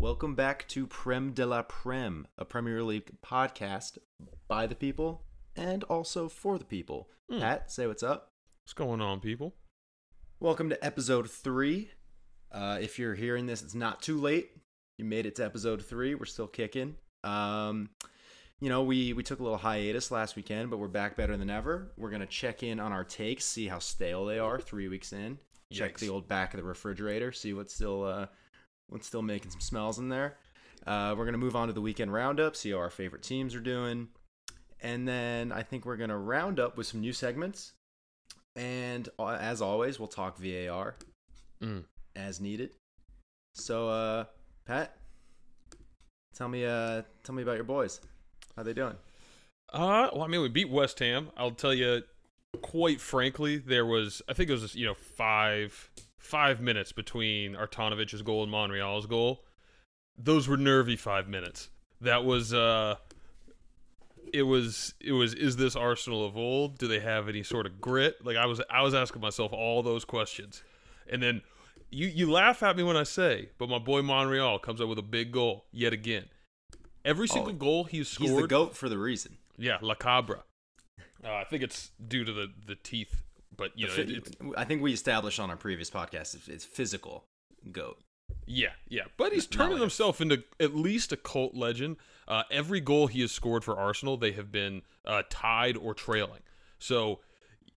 Welcome back to Prem de la Prem, a Premier League podcast by the people and also for the people. Hmm. Pat, say what's up. What's going on, people? Welcome to episode three. Uh, if you're hearing this, it's not too late. You made it to episode three. We're still kicking. Um, you know, we we took a little hiatus last weekend, but we're back better than ever. We're gonna check in on our takes, see how stale they are three weeks in. Check Yikes. the old back of the refrigerator, see what's still uh, what's still making some smells in there. Uh, we're gonna move on to the weekend roundup, see how our favorite teams are doing, and then I think we're gonna round up with some new segments. And uh, as always, we'll talk VAR Mm. as needed. So, uh, Pat, tell me, uh, tell me about your boys. How they doing? Uh, well, I mean, we beat West Ham. I'll tell you, quite frankly, there was I think it was you know five five minutes between Arnautovic's goal and Monreal's goal. Those were nervy five minutes. That was uh, it was it was is this Arsenal of old? Do they have any sort of grit? Like I was I was asking myself all those questions, and then you you laugh at me when I say, but my boy Monreal comes up with a big goal yet again. Every single goal he's scored, He's the goat for the reason. yeah, La Cabra. Uh, I think it's due to the the teeth, but you know, it, I think we established on our previous podcast it's, it's physical goat. yeah, yeah. But he's turning like himself into at least a cult legend. Uh, every goal he has scored for Arsenal, they have been uh, tied or trailing. So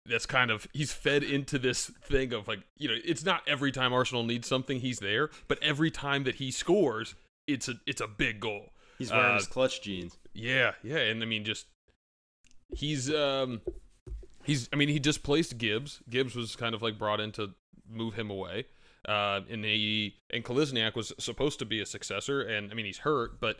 that's kind of he's fed into this thing of like you know, it's not every time Arsenal needs something he's there, but every time that he scores, it's a it's a big goal. He's wearing Uh, his clutch jeans. Yeah, yeah, and I mean, just he's um he's I mean he displaced Gibbs. Gibbs was kind of like brought in to move him away. Uh, and he and Kolasinac was supposed to be a successor, and I mean he's hurt, but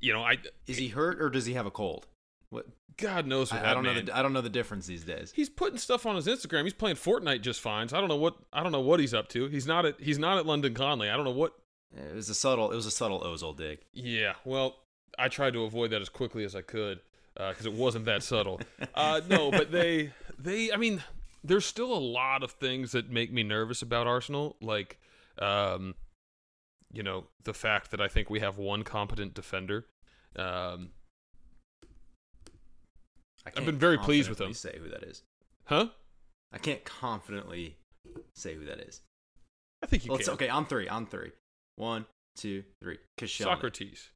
you know I Is he hurt or does he have a cold? What? God knows what I, I don't know. The, I don't know the difference these days. He's putting stuff on his Instagram. He's playing Fortnite just fine. So I don't know what I don't know what he's up to. He's not at he's not at London Colney. I don't know what. It was a subtle. It was a subtle Ozil dig. Yeah, well, I tried to avoid that as quickly as I could because it wasn't that subtle. Uh, no, but they they I mean, there's still a lot of things that make me nervous about Arsenal, like um, you know, the fact that I think we have one competent defender. Um, I I've been very pleased with confidently Say who that is. huh? I can't confidently say who that is. I think you Let's can. okay. On three. On three. One, two, three. Koscielny. Sokratis.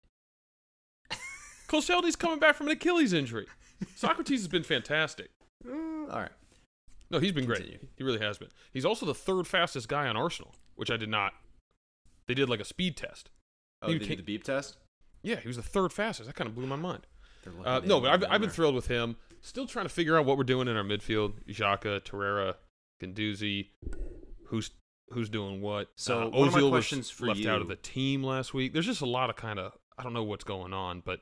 Koscielny's coming back from an Achilles injury. Sokratis has been fantastic. Mm, all right. No, he's been Continue. great. He really has been. He's also the third fastest guy on Arsenal, which I did not. They did like a speed test. Oh, You did the beep test? Yeah, he was the third fastest. That kind of blew my mind. Uh, no, but I've, I've been thrilled with him. Still trying to figure out what we're doing in our midfield. Xhaka, Torreira, Guendouzi, who's who's doing what. So, uh, one of my Ozil was for left out of the team last week. There's just a lot of kind of I don't know what's going on, but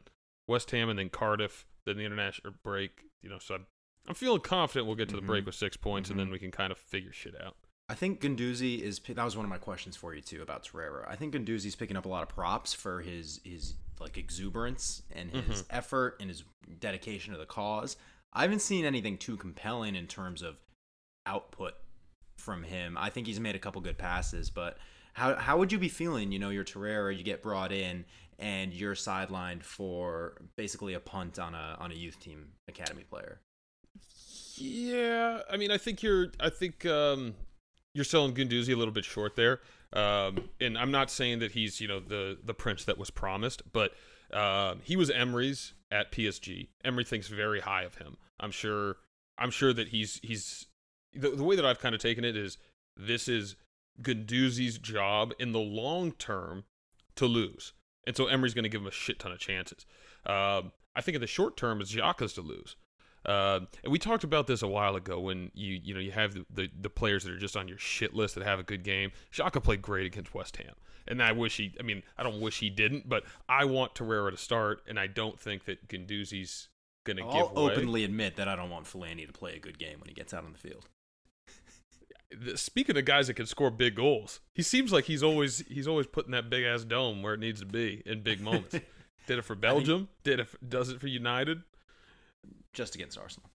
West Ham and then Cardiff, then the international break. You know, so I'm, I'm feeling confident we'll get to the break Mhm. with six points, and Mhm. then we can kind of figure shit out. I think Guendouzi is. That was one of my questions for you too about Torreira. I think Guendouzi's picking up a lot of props for his his like exuberance and his Mm-hmm. effort and his dedication to the cause. I haven't seen anything too compelling in terms of output from him. I think he's made a couple good passes, but how how would you be feeling? You know, you're Torreira, you get brought in, and you're sidelined for basically a punt on a on a youth team academy player. Yeah, I mean, I think you're. I think um, you're selling Guendouzi a little bit short there. Um, and I'm not saying that he's you know the the prince that was promised, but uh, he was Emery's at PSG. Emery thinks very high of him. I'm sure. I'm sure that he's he's the, the way that I've kind of taken it is this is Guendouzi's job in the long term to lose, and so Emery's going to give him a shit ton of chances. Um, I think in the short term, it's Xhaka's to lose. Uh, and we talked about this a while ago when you you know you have the, the, the players that are just on your shit list that have a good game. Xhaka played great against West Ham, and I wish he. I mean, I don't wish he didn't, but I want Torreira to start, and I don't think that Guendouzi's going to give. I'll away. openly admit that I don't want Fellaini to play a good game when he gets out on the field. The- Speaking of guys that can score big goals, he seems like he's always he's always putting that big ass dome where it needs to be in big moments. Did it for Belgium. Did it. For, does it for United. Just against Arsenal.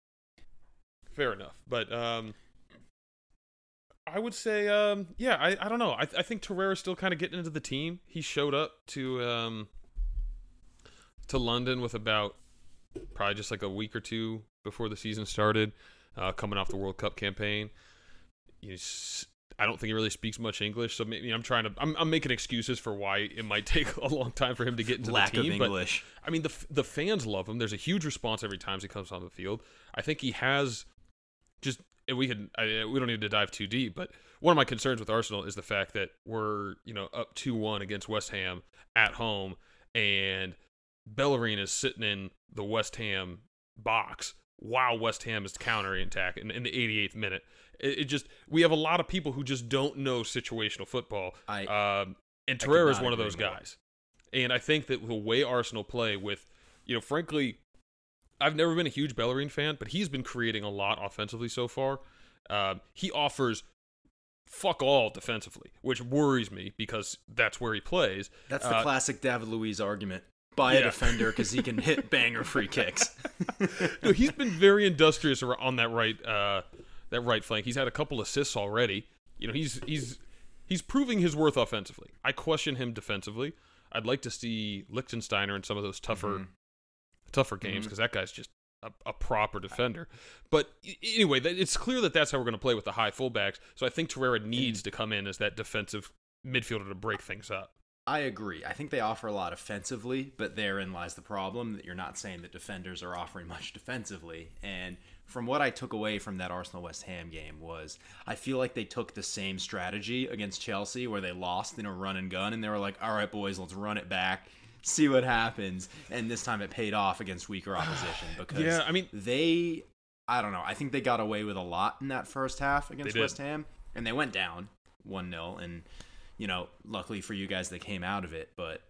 Fair enough, but um, I would say, um, yeah, I, I don't know. I, I think Torreira's still kind of getting into the team. He showed up to um, to London with about probably just like a week or two before the season started, uh, coming off the World Cup campaign. He's, I don't think he really speaks much English, so maybe I'm trying to I'm, I'm making excuses for why it might take a long time for him to get into Lack the team. of but I mean, the the fans love him. There's a huge response every time he comes on the field. I think he has just. And we can. I, we don't need to dive too deep, but one of my concerns with Arsenal is the fact that we're you know up two one against West Ham at home, and Bellerin is sitting in the West Ham box while West Ham is countering attack in, in the 88th minute. It, it, just we have a lot of people who just don't know situational football. I Um, and Torreira is one of those more. guys. And I think that the way Arsenal play with, you know, frankly, I've never been a huge Bellerin fan, but he's been creating a lot offensively so far. Um, he offers fuck all defensively, which worries me because that's where he plays. that's the uh, classic David Luiz argument. Buy Yeah. a defender because he can hit banger free kicks. no, he's been very industrious on that right uh, that right flank. He's had a couple assists already. You know, he's he's he's proving his worth offensively. I question him defensively. I'd like to see Lichtensteiner in some of those tougher Mhm. tougher games because that guy's just a, a proper defender. But anyway, it's clear that that's how we're going to play with the high fullbacks. So I think Torreira needs to come in as that defensive midfielder to break things up. I agree. I think they offer a lot offensively, but therein lies the problem that you're not saying that defenders are offering much defensively. And from what I took away from that Arsenal West Ham game was I feel like they took the same strategy against Chelsea where they lost in a run and gun and they were like, "All right, boys, let's run it back." See what happens, and this time it paid off against weaker opposition because Yeah, I mean- they, I don't know, I think they got away with a lot in that first half against. West Ham, and they went down one 0 and you know, luckily for you guys, they came out of it. But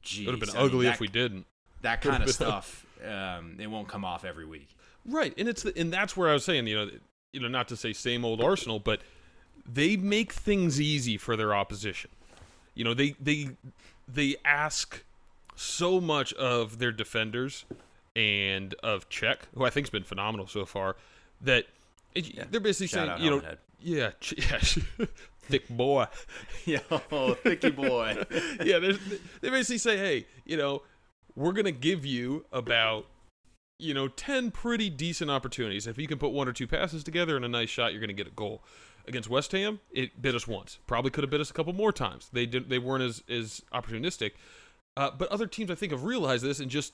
geez, It would have been I mean, ugly that, if we didn't. That kind of stuff, um, it won't come off every week. Right, and it's the, and that's where I was saying, you know, you know, not to say same old Arsenal, but they make things easy for their opposition. You know, they they they ask so much of their defenders and of Cech, who I think's been phenomenal so far, that it, they're basically Shout saying, you know, yeah, Ch- yeah, thick boy. Yo, thicky boy. yeah, they basically say, hey, you know, we're gonna give you about, you know, ten pretty decent opportunities. If you can put one or two passes together and a nice shot, you're gonna get a goal. Against West Ham, it bit us once. Probably could have bit us a couple more times. They didn't They weren't as as opportunistic. Uh, but other teams, I think, have realized this and just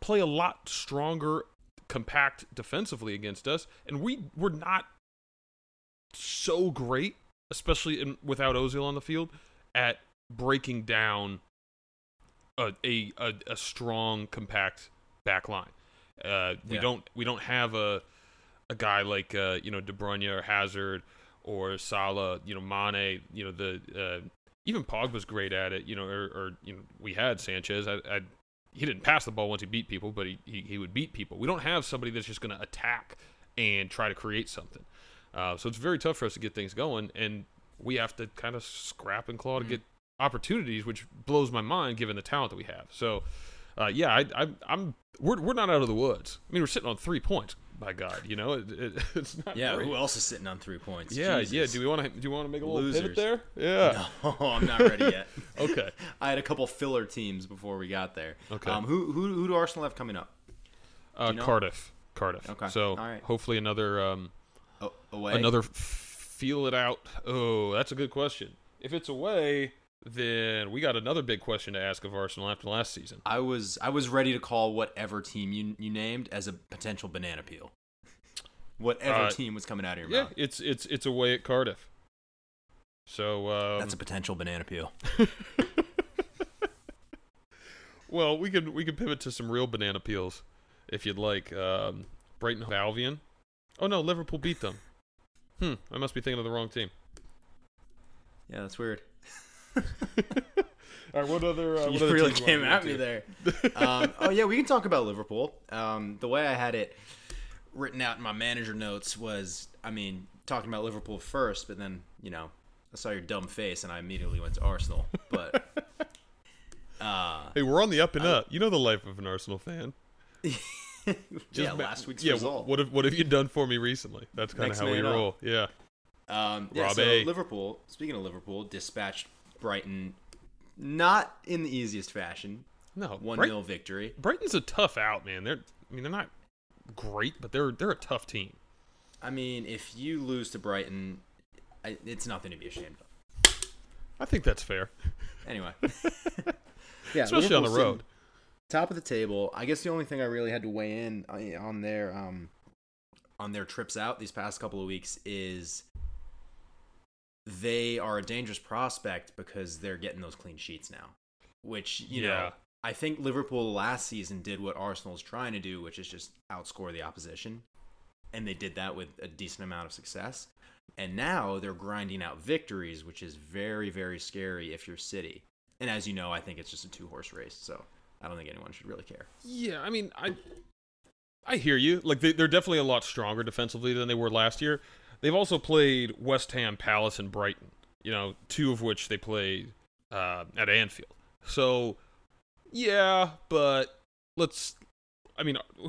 play a lot stronger, compact defensively against us. And we we're not so great, especially in, without Ozil on the field, at breaking down a a, a, a strong, compact back line. Uh, we Yeah. don't we don't have a a guy like uh, you know De Bruyne or Hazard or Salah, you know Mane, you know the uh, even Pogba's great at it, you know, or, or you know we had Sanchez. I, I he didn't pass the ball once he beat people, but he, he, he would beat people. We don't have somebody that's just going to attack and try to create something. Uh, so it's very tough for us to get things going, and we have to kind of scrap and claw to get opportunities, which blows my mind given the talent that we have. So, uh, yeah, I, I, I'm we're we're not out of the woods. I mean, we're sitting on three points. By God, you know, it, it, it's not. Yeah, great. who else is sitting on three points? Yeah, Jesus. yeah. Do we want to? Do you want to make a little Losers. pivot there? Yeah. No, I'm not ready yet. Okay. I had a couple filler teams before we got there. Okay. Um, who who who do Arsenal have coming up? Uh, you know? Cardiff. Cardiff. Okay, So all right. hopefully another um, Oh, away. another f- feel it out. Oh, that's a good question. If it's away, then we got another big question to ask of Arsenal after last season. I was I was ready to call whatever team you you named as a potential banana peel. Whatever Uh, team was coming out of your Yeah, mouth. it's it's it's away at Cardiff. So um, That's a potential banana peel. well, we could we could pivot to some real banana peels if you'd like. Um, Brighton Hove Albion. Oh no, Liverpool beat them. Hmm, I must be thinking of the wrong team. Yeah, that's weird. All right, what other? Uh, what you other really came at me there. um, oh yeah, we can talk about Liverpool. Um, the way I had it written out in my manager notes was, I mean, talking about Liverpool first, but then you know, I saw your dumb face and I immediately went to Arsenal. But uh, Hey, we're on the up and up. You know the life of an Arsenal fan. yeah, ma- last week's yeah, result. What have what have you done for me recently? That's kind of how we man up. roll. Yeah. Um, yeah, so Robbie. Liverpool. Speaking of Liverpool, dispatched Brighton, not in the easiest fashion. No, One Bright- 0 victory. Brighton's a tough out, man. They're I mean they're not great, but they're they're a tough team. I mean, if you lose to Brighton, I, it's nothing to be ashamed of. I think that's fair, Anyway. yeah, especially on the road. Top of the table. I guess the only thing I really had to weigh in uh, on their um on their trips out these past couple of weeks is they are a dangerous prospect because they're getting those clean sheets now. Which, you Yeah. know, I think Liverpool last season did what Arsenal's trying to do, which is just outscore the opposition. And they did that with a decent amount of success. And now they're grinding out victories, which is very, very scary if you're City. And as you know, I think it's just a two horse race, so I don't think anyone should really care. Yeah, I mean, I I hear you. Like they, they're definitely a lot stronger defensively than they were last year. They've also played West Ham, Palace, and Brighton. You know, two of which they played uh, at Anfield. So, yeah, but let's. I mean, who,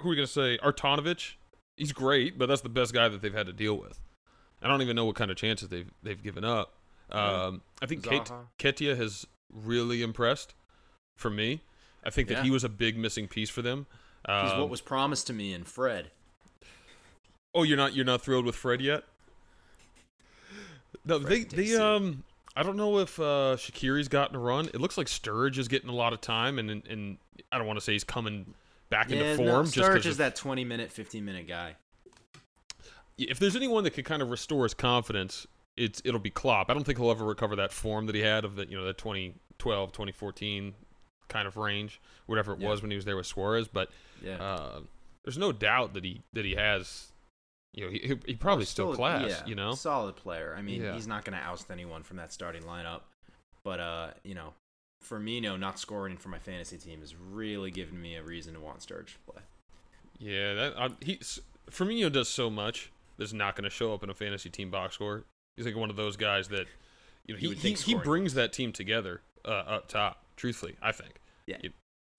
who are we gonna say? Arnautovic. He's great, but that's the best guy that they've had to deal with. I don't even know what kind of chances they've they've given up. Um, I think Ket- Zaha. Keita has really impressed for me. I think that Yeah. he was a big missing piece for them. He's Um, what was promised to me in Fred. Oh, you're not you're not thrilled with Fred yet? No, Fred they can take a they seat. um I don't know if uh Shaqiri's gotten a run. It looks like Sturridge is getting a lot of time, and and, and I don't want to say he's coming back Yeah, into no, form. just is of- that 20 minute, 15 minute guy. if there's anyone that could kind of restore his confidence, it's it'll be Klopp. I don't think he'll ever recover that form that he had of the you know that 2012, 2014 kind of range, whatever it Yeah. was when he was there with Suarez. But Yeah. uh, there's no doubt that he that he has, you know, he he, he probably still, class. yeah, You know, solid player. I mean, Yeah. he's not going to oust anyone from that starting lineup. But uh, you know, Firmino not scoring for my fantasy team is really giving me a reason to want Sturridge to play. yeah, that uh, he Firmino does so much that's not going to show up in a fantasy team box score. He's like one of those guys that you know You he he, he brings that team together uh, up top. Truthfully, I think. Yeah. You,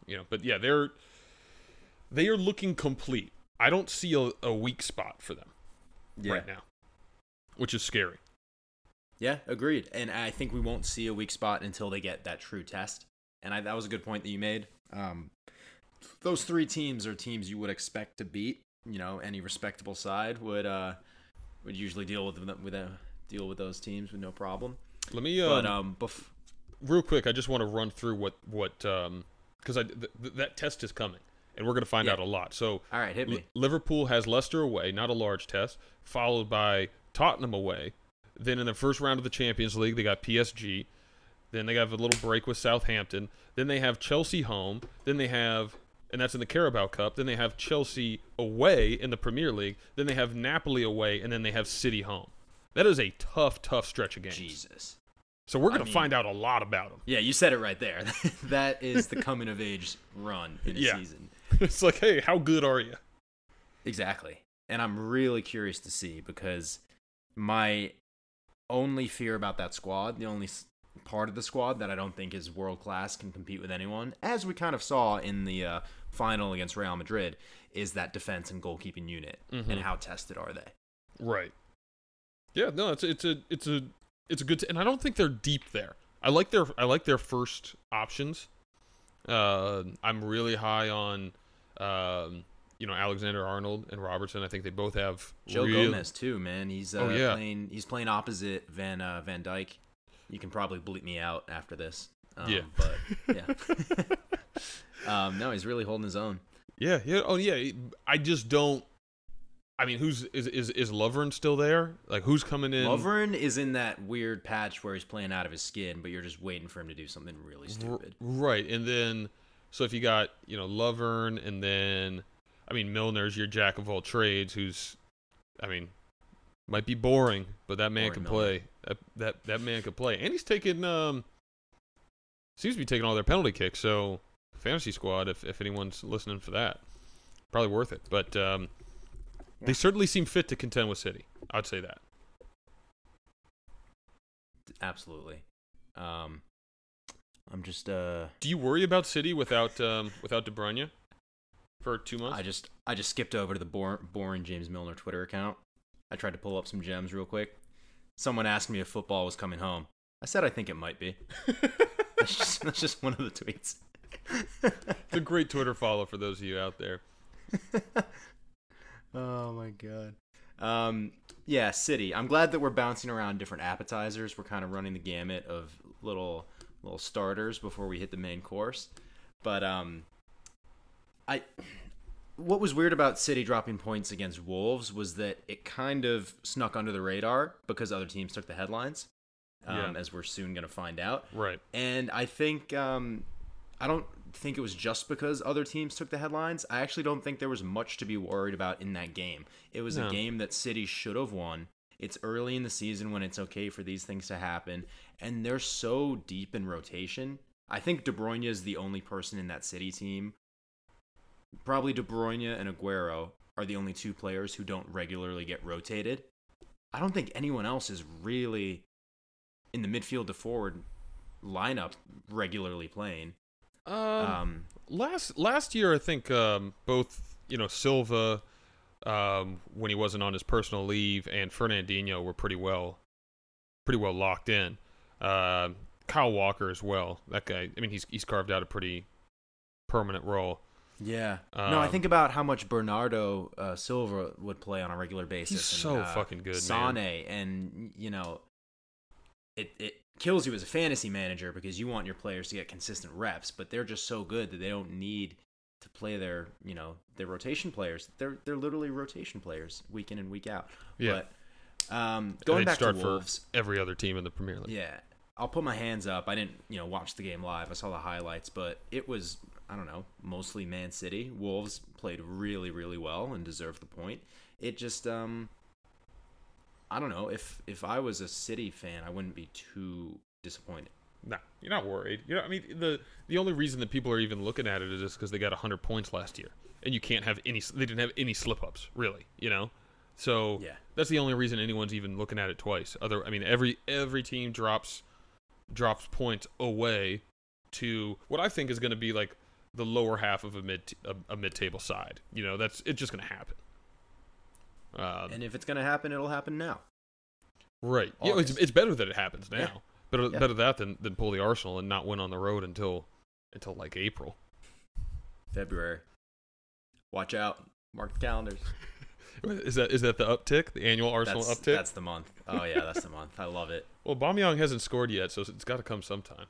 you know, but yeah, they're they are looking complete. I don't see a, a weak spot for them right now, which is scary. Yeah, agreed. And I think we won't see a weak spot until they get that true test. And I, that was a good point that you made. Um, those three teams are teams you would expect to beat. You know, any respectable side would uh, would usually deal with them with a, deal with those teams with no problem. Let me um, But um, bef- real quick, I just want to run through what what um because I th- th- that test is coming, and we're gonna find Yeah. out a lot. So all right, hit me. Liverpool has Leicester away, not a large test, followed by Tottenham away. Then in the first round of the Champions League, they got PSG. Then they have a little break with Southampton. Then they have Chelsea home. Then they have, and that's in the Carabao Cup. Then they have Chelsea away in the Premier League. Then they have Napoli away, and then they have City home. That is a tough, tough stretch of games. Jesus. So we're gonna find out a lot about them. Yeah, you said it right there. that is the coming of age run in a Yeah. season. it's like, hey, how good are you? Exactly. And I'm really curious to see because my only fear about that squad, the only part of the squad that I don't think is world class, can compete with anyone, as we kind of saw in the uh, final against Real Madrid, is that defense and goalkeeping unit. Mhm. And how tested are they? Right. Yeah, no, it's it's a it's a it's a good t- and I don't think they're deep there. I like their I like their first options. Uh, I'm really high on um, you know Alexander Arnold and Robertson. I think they both have Joe real- Gomez too, man. He's uh, Oh, yeah. playing. He's playing opposite Van uh, Van Dijk. You can probably bleep me out after this. Um, Yeah. but yeah. um, no, he's really holding his own. Yeah, yeah. Oh yeah. I just don't. I mean, who's is is is Lovren still there? Like, who's coming in? Lovren is in that weird patch where he's playing out of his skin, but you're just waiting for him to do something really R- stupid. right, and then so if you got you know Lovren, and then I mean Milner's your jack of all trades, who's I mean might be boring, but that man Boring can Milner. play. That that that man can play, and he's taking um seems to be taking all their penalty kicks. So fantasy squad, if if anyone's listening for that, probably worth it. But um, Yeah. they certainly seem fit to contend with City. I'd say that. Absolutely. Um, I'm just uh, Do you worry about City without um without De Bruyne for two months? I just I just skipped over to the bor- boring James Milner Twitter account, I tried to pull up some gems real quick. Someone asked me if football was coming home. I said I think it might be. that's, just, that's just one of the tweets. it's a great Twitter follow for those of you out there. oh my god. Um, yeah, City. I'm glad that we're bouncing around different appetizers. We're kind of running the gamut of little little starters before we hit the main course. But um, I what was weird about City dropping points against Wolves was that it kind of snuck under the radar because other teams took the headlines, um, Yeah. as we're soon going to find out. Right. And I think um, I don't think it was just because other teams took the headlines. I actually don't think there was much to be worried about in that game. It was No. a game that City should have won. It's early in the season when it's okay for these things to happen, and they're so deep in rotation. I think De Bruyne is the only person in that City team. Probably De Bruyne and Aguero are the only two players who don't regularly get rotated. I don't think anyone else is really in the midfield to forward lineup regularly playing. Um, Um, last last year, I think um, both you know Silva, um, when he wasn't on his personal leave, and Fernandinho were pretty well, pretty well locked in. Uh, Kyle Walker as well. That guy. I mean, he's he's carved out a pretty permanent role. yeah. no, I Um, think about how much Bernardo uh, Silva would play on a regular basis. He's and, so uh, fucking good, Sane, man. and you know, it it kills you as a fantasy manager because you want your players to get consistent reps, but they're just so good that they don't need to play their you know their rotation players. They're they're literally rotation players week in and week out. Yeah. But um, going back start to for Wolves, every other team in the Premier League. Yeah, I'll put my hands up. I didn't, you know, watch the game live. I saw the highlights, but it was, I don't know, mostly Man City. Wolves played really, really well and deserved the point. It just, um, I don't know. If if I was a City fan, I wouldn't be too disappointed. Nah, you're not worried. You know, I mean, the the only reason that people are even looking at it is just because they got 100 points last year, and you can't have any. They didn't have any slip ups, really. You know, so Yeah. that's the only reason anyone's even looking at it twice. Other, I mean, every every team drops drops points away to what I think is going to be like the lower half of a mid a, a mid table side. You know, that's it's just going to happen. Um, And if it's gonna happen, it'll happen now. Right. Yeah, it's, it's better that it happens now. Yeah. Better Yeah. better that than, than pull the Arsenal and not win on the road until until like April. February. Watch out. Mark the calendars. Is that is that the uptick, the annual Arsenal That's, uptick? that's the month. Oh yeah, that's the month. I love it. Well, Bamiyang hasn't scored yet, so it's got to come sometime.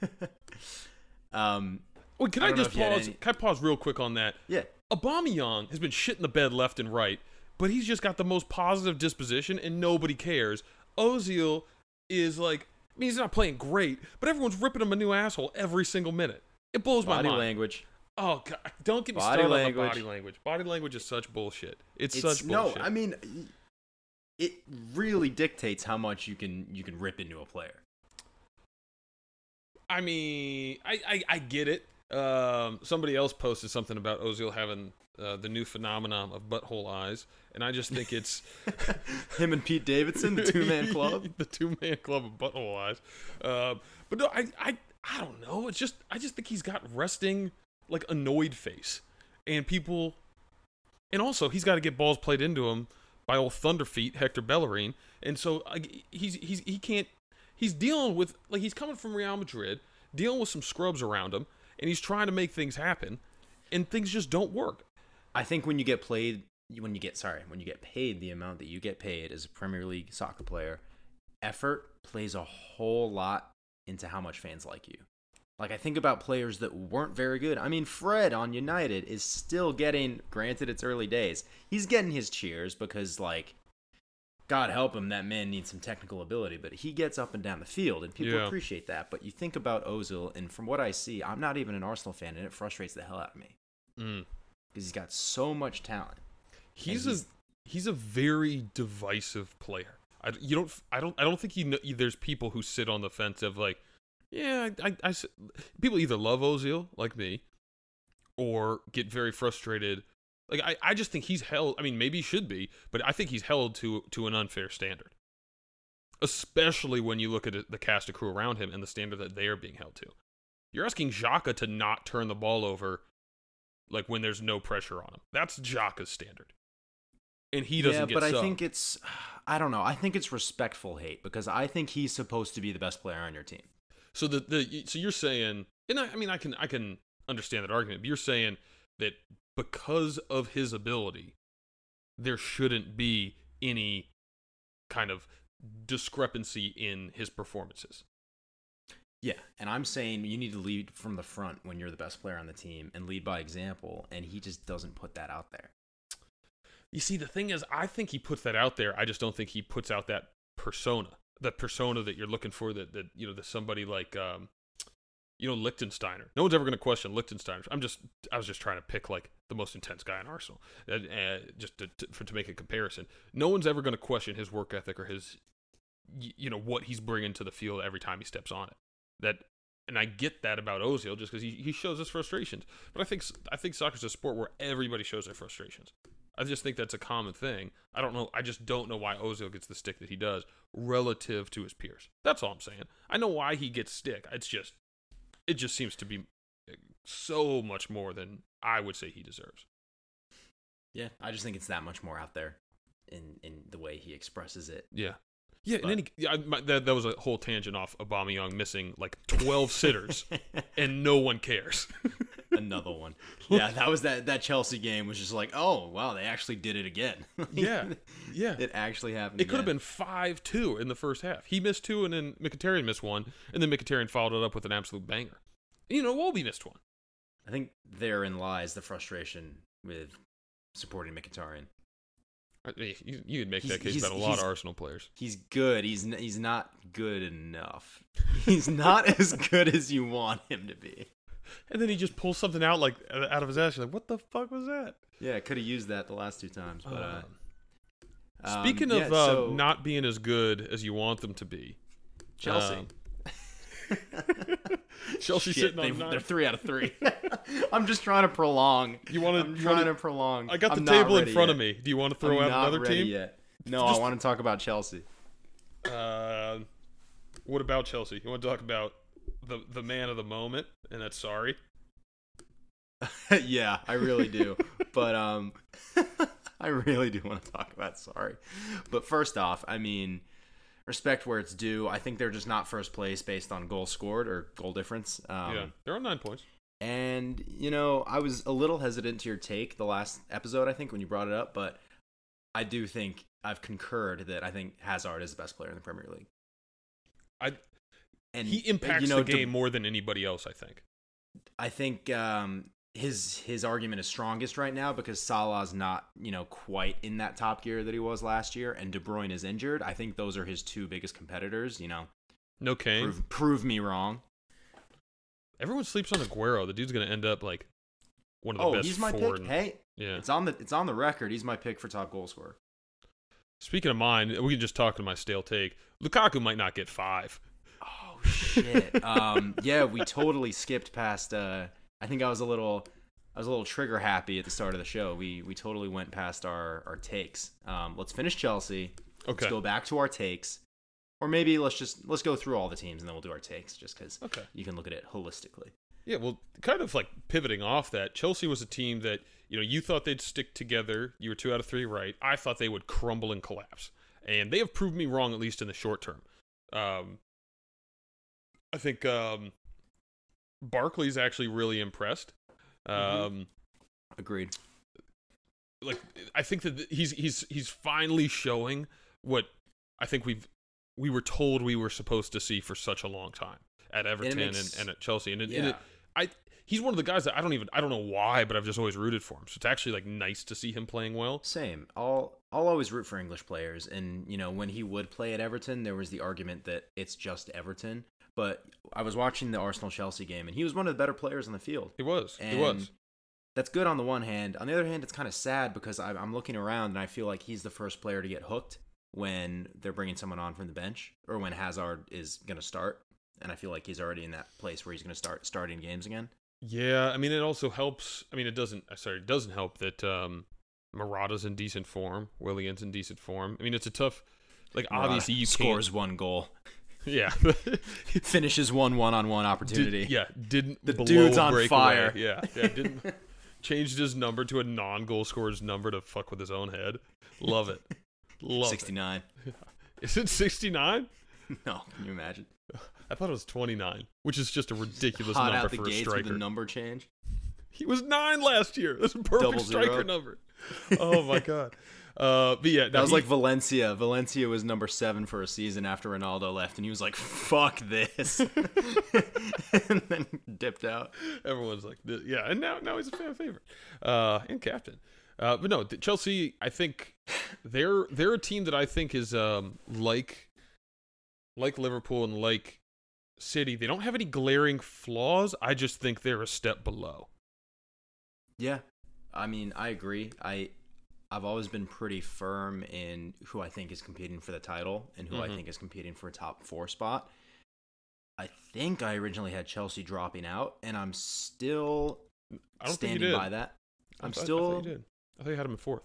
um, Wait, can I I, just if you had pause? any- Can I pause real quick on that? yeah. Aubameyang has been shitting the bed left and right, but he's just got the most positive disposition, and nobody cares. Ozil is like, I mean, he's not playing great, but everyone's ripping him a new asshole every single minute. It blows my Body mind. language. Oh, God, don't get me Body started language. on body language. Body language is such bullshit. It's, It's- such bullshit. No, I mean, it really dictates how much you can you can rip into a player. I mean, I, I, I get it. Um, somebody else posted something about Ozil having uh, the new phenomenon of butthole eyes, and I just think it's Him and Pete Davidson, the two man club. the two man club of butthole eyes. Um, but no, I, I, I don't know. It's just I just think he's got resting like annoyed face, and people, and also he's got to get balls played into him by old thunder feet Hector Bellerin, and so he's he's he can't. He's dealing with like he's coming from Real Madrid, dealing with some scrubs around him, and he's trying to make things happen, and things just don't work. I think when you get played, when you get sorry, when you get paid the amount that you get paid as a Premier League soccer player, effort plays a whole lot into how much fans like you. Like I think about players that weren't very good. I mean, Fred on United is still getting. Granted, it's early days. He's getting his cheers because, like, God help him, that man needs some technical ability. But he gets up and down the field, and people Yeah. appreciate that. But you think about Ozil, and from what I see, I'm not even an Arsenal fan, and it frustrates the hell out of me Mm. because he's got so much talent. He's, he's- a he's a very divisive player. I, you don't I don't I don't think know, there's people who sit on the fence of like, yeah, I, I, I people either love Ozil like me, or get very frustrated. Like I, I just think he's held. I mean, maybe he should be, but I think he's held to to an unfair standard. Especially when you look at the cast of crew around him and the standard that they are being held to. You're asking Xhaka to not turn the ball over, like when there's no pressure on him. That's Xhaka's standard. and he doesn't yeah, but I think it's I don't know. I think it's respectful hate because I think he's supposed to be the best player on your team. So the the so you're saying, and I, I mean I can I can understand that argument, but you're saying that because of his ability, there shouldn't be any kind of discrepancy in his performances. Yeah, and I'm saying you need to lead from the front when you're the best player on the team and lead by example, and he just doesn't put that out there. You see, the thing is, I think he puts that out there. I just don't think he puts out that persona, the persona that you're looking for. That that you know, that somebody like, um, you know, Lichtensteiner. No one's ever going to question Lichtensteiner. I'm just, I was just trying to pick like the most intense guy in Arsenal, uh, uh, just to, to, for, to make a comparison. No one's ever going to question his work ethic or his, you know, what he's bringing to the field every time he steps on it. That. And I get that about Ozil just because he, he shows his frustrations, but I think I think soccer's a sport where everybody shows their frustrations. I just think that's a common thing. I don't know. I just don't know why Ozil gets the stick that he does relative to his peers. That's all I'm saying. I know why he gets stick. It's just, it just seems to be so much more than I would say he deserves. Yeah, I just think it's that much more out there in in the way he expresses it. Yeah. Yeah, But- and then he, I, my, that, that was a whole tangent off Aubameyang missing like 12 sitters, and no one cares. Another one. Yeah, that was that that Chelsea game was just like, oh wow, they actually did it again. Yeah, yeah. it actually happened. It could have been five two in the first half. He missed two, and then Mkhitaryan missed one, and then Mkhitaryan followed it up with an absolute banger. You know, Wolby missed one. I think therein lies the frustration with supporting Mkhitaryan. You, you could make He's- that case about a lot of Arsenal players. He's good. He's n- he's not good enough. He's not as good as you want him to be. And then he just pulls something out like out of his ass. You're like, what the fuck was that? Yeah, I could have used that the last two times, but uh, um, Speaking yeah, of uh, so- not being as good as you want them to be, Chelsea. um, Chelsea Shit, sitting on they've- nine. They're three out of three. I'm just trying to prolong. You wanna- I'm trying wanna- to prolong. I got the I'm not table in front yet. of me. Do you want to throw I'm out not another ready team? Yet. No, Just- I want to talk about Chelsea. Uh, what about Chelsea? You want to talk about the the man of the moment, and that's Sarri. yeah, I really do. but um I really do want to talk about Sarri. But first off, I mean respect where it's due. I think they're just not first place based on goal scored or goal difference. Um yeah, they're on nine points. and you know, I was a little hesitant to your take the last episode I think when you brought it up, but I do think I've concurred that I think Hazard is the best player in the Premier League. I And he impacts you know, the De- game more than anybody else. I think. I think um, his his argument is strongest right now because Salah's not you know quite in that top gear that he was last year, and De Bruyne is injured. I think those are his two biggest competitors. You know, No Kane. prove, prove me wrong. Everyone sleeps on Aguero. The dude's gonna end up like one of the Oh, best he's my forward. pick. Hey, Yeah. it's on the it's on the record. He's my pick for top goal scorer. Speaking of mine, we can just talk to my stale take. Lukaku might not get five. Oh shit. um, yeah, we totally skipped past. Uh, I think I was a little. I was a little trigger happy at the start of the show. We we totally went past our our takes. Um, let's finish Chelsea. Okay. Let's go back to our takes, or maybe let's just let's go through all the teams and then we'll do our takes, just because Okay. you can look at it holistically. Yeah, well, kind of like pivoting off that, Chelsea was a team that, you know, you thought they'd stick together. You were two out of three right. I thought they would crumble and collapse. And they have proved me wrong, at least in the short term. Um, I think um, Barkley's actually really impressed. Um, Mhm. Agreed. like I think that he's he's he's finally showing what I think we've we were told we were supposed to see for such a long time at Everton and, makes- and, at Chelsea. And, it, and it, I he's one of the guys that I don't even I don't know why, but I've just always rooted for him. So it's actually like nice to see him playing well. Same. I'll I'll always root for English players, and you know when he would play at Everton, there was the argument that it's just Everton. But I was watching the Arsenal Chelsea game, and he was one of the better players on the field. He was. And he was. That's good on the one hand. On the other hand, it's kind of sad because I'm, I'm looking around and I feel like he's the first player to get hooked when they're bringing someone on from the bench or when Hazard is going to start. And I feel like he's already in that place where he's going to start starting games again. Yeah, I mean it also helps. I mean it doesn't. uh, Sorry, it doesn't help that um, Morata's in decent form. Willian's in decent form. I mean it's a tough. Like obviously you scores one goal. Yeah. finishes one one on one opportunity. Did, yeah, didn't The dude's on fire. Yeah, yeah, didn't changed his number to a non-goal scorer's number to fuck with his own head. Love it. Love 69. it. Is it 69? No, can you imagine? I thought it was 29, which is just a ridiculous Hot number for a striker. the number change. He was nine last year. That's a perfect Double striker zero. number. Oh my god. Uh, but yeah, That was he- like Valencia. Valencia was number seven for a season after Ronaldo left, and he was like, "Fuck this," and then dipped out. everyone's like, yeah, and now now he's a fan favorite uh, and captain. Uh, but no, Chelsea. I think they're they're a team that I think is um, like like Liverpool and like City. They don't have any glaring flaws. I just think they're a step below. Yeah, I mean, I agree. I I've always been pretty firm in who I think is competing for the title and who I Mhm. think is competing for a top four spot. I think I originally had Chelsea dropping out, and I'm still I don't standing think you did. by that. I I'm thought- I still. thought you did. I thought you had him in fourth.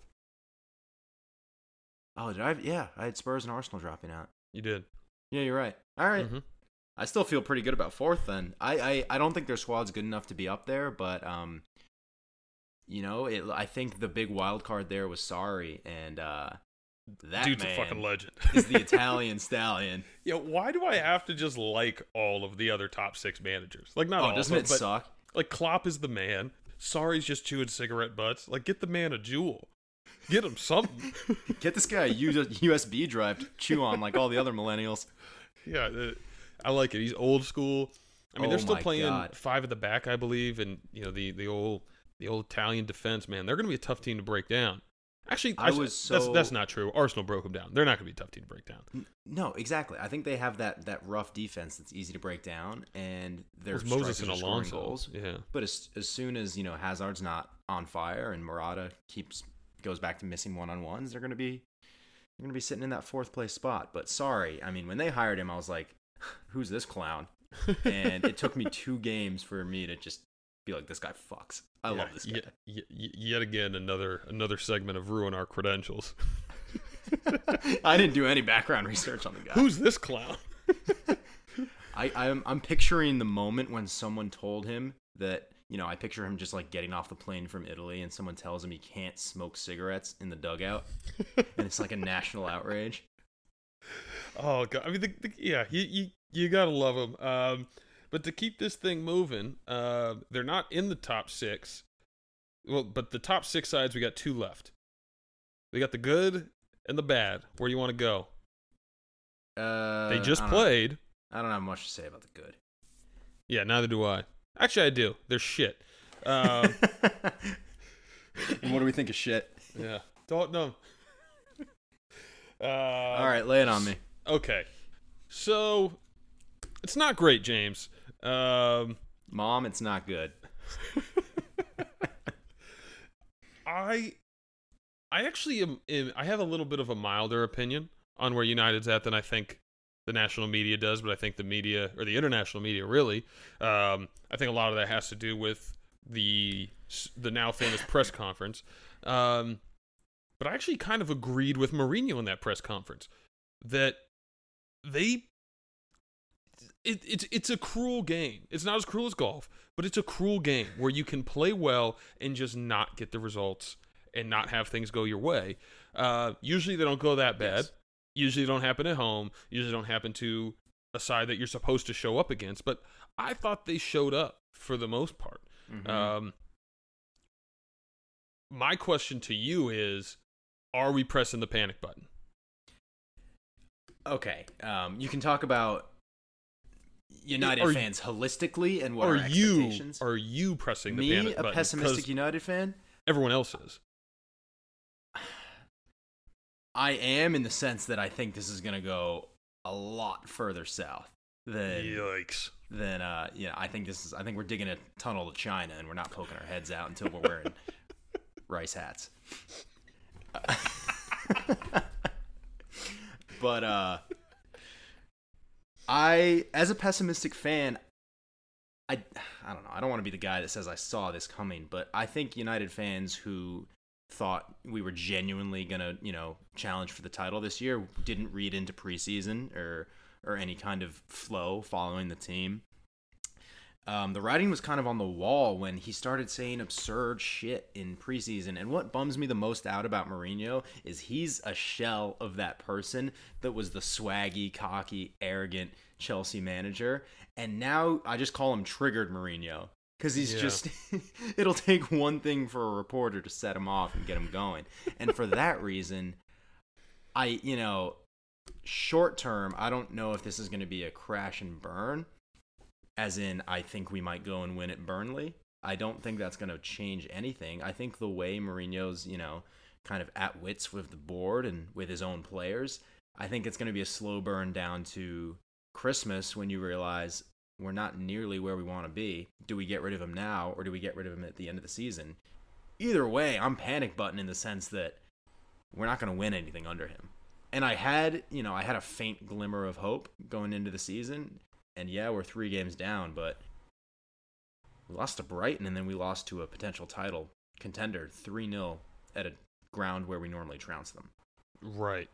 Oh, did I? Yeah, I had Spurs and Arsenal dropping out. You did. Yeah, you're right. All right. Mhm. I still feel pretty good about fourth. Then I, I I don't think their squad's good enough to be up there, but um, you know, it. I think the big wild card there was Sarri, and uh, that Dude's man a fucking legend. is the Italian stallion. Yeah, why do I have to just like all of the other top six managers? Like not Oh, all, doesn't but, it but, suck? like Klopp is the man. Sarri's just chewing cigarette butts. Like get the man a Juul. Get him something. Get this guy a USB drive to chew on like all the other millennials. yeah, uh, I like it. He's old school. I mean, they're Oh still playing God. five at the back, I believe, and you know the the old the old Italian defense. Man, they're going to be a tough team to break down. Actually, I was that's so- that's not true. Arsenal broke them down. They're not going to be a tough team to break down. No, exactly. I think they have that that rough defense that's easy to break down, and there's Moses and Alonso. goals. Yeah. But as as soon as you know Hazard's not on fire and Morata keeps goes back to missing one on ones, they're gonna be they're gonna be sitting in that fourth place spot. But Sarri, I mean when they hired him, I was like, who's this clown? And it took me two games for me to just be like, this guy fucks. I love this guy. Yet, yet, again, another another segment of ruin our credentials. I didn't do any background research on the guy. Who's this clown? I, I'm I'm picturing the moment when someone told him that you know I picture him just like getting off the plane from Italy and someone tells him he can't smoke cigarettes in the dugout and it's like a national outrage. Oh god, I mean, the, the, yeah, you, you you gotta love them. Um, but to keep this thing moving, uh, they're not in the top six. Well, but the top six sides, we got two left. We got the good and the bad. Where do you want to go? Uh, They just I don't know. played. I don't have much to say about the good. Yeah, neither do I. Actually, I do. They're shit. Um, and what do we think of shit? yeah, don't know. Uh, All right, lay it on me. Okay, so it's not great, James. Um, Mom, it's not good. I I actually am, am I have a little bit of a milder opinion on where United's at than I think the national media does, but I think the media or the international media really, um, I think a lot of that has to do with the the now famous press conference. Um, but I actually kind of agreed with Mourinho in that press conference that they it, it's it's a cruel game. It's not as cruel as golf, but it's a cruel game where you can play well and just not get the results and not have things go your way. Uh, usually they don't go that bad. Yes. Usually they don't happen at home. Usually don't happen to a side that you're supposed to show up against. But I thought they showed up for the most part. Mhm. Um, my question to you is: Are we pressing the panic button? okay, um, you can talk about United Are fans holistically and what are you are you pressing the me, panic a pessimistic United fan? everyone else is. I am in the sense that I think this is going to go a lot further south than Yikes! than uh yeah, I think this is I think we're digging a tunnel to China and we're not poking our heads out until we're wearing rice hats. but uh I as a pessimistic fan I I don't know. I don't want to be the guy that says I saw this coming, but I think United fans who thought we were genuinely to, you know, challenge for the title this year didn't read into preseason or or any kind of flow following the team. Um, the writing was kind of on the wall when he started saying absurd shit in preseason. And what bums me the most out about Mourinho is he's a shell of that person that was the swaggy, cocky, arrogant Chelsea manager. And now I just call him triggered Mourinho because he's Yeah. just it'll take one thing for a reporter to set him off and get him going. And for that reason, I you know, short term, I don't know if this is going to be a crash and burn as in I think we might go and win at Burnley. I don't think that's going to change anything. I think the way Mourinho's, you know, kind of at wits with the board and with his own players, I think it's going to be a slow burn down to Christmas when you realize we're not nearly where we want to be. Do we get rid of him now or do we get rid of him at the end of the season? Either way, I'm panic button in the sense that we're not going to win anything under him. And I had, you know, I had a faint glimmer of hope going into the season and yeah, we're three games down, but we lost to Brighton and then we lost to a potential title contender 3 0 at a ground where we normally trounce them. Right.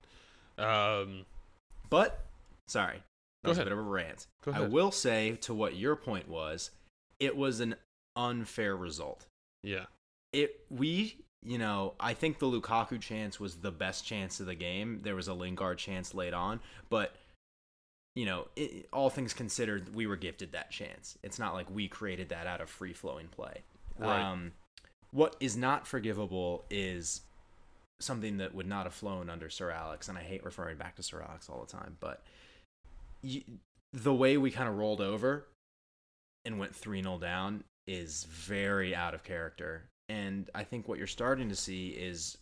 Um, But, sorry, that Go was ahead. a bit of a rant. Go I will say to what your point was, it was an unfair result. yeah. It we you know I think the Lukaku chance was the best chance of the game. There was a Lingard chance late on, but you know, it, all things considered, we were gifted that chance. It's not like we created that out of free flowing play. Right. Um, what is not forgivable is something that would not have flown under Sir Alex, and I hate referring back to Sir Alex all the time, but you, the way we kind of rolled over and went 3 0 down is very out of character. And I think what you're starting to see is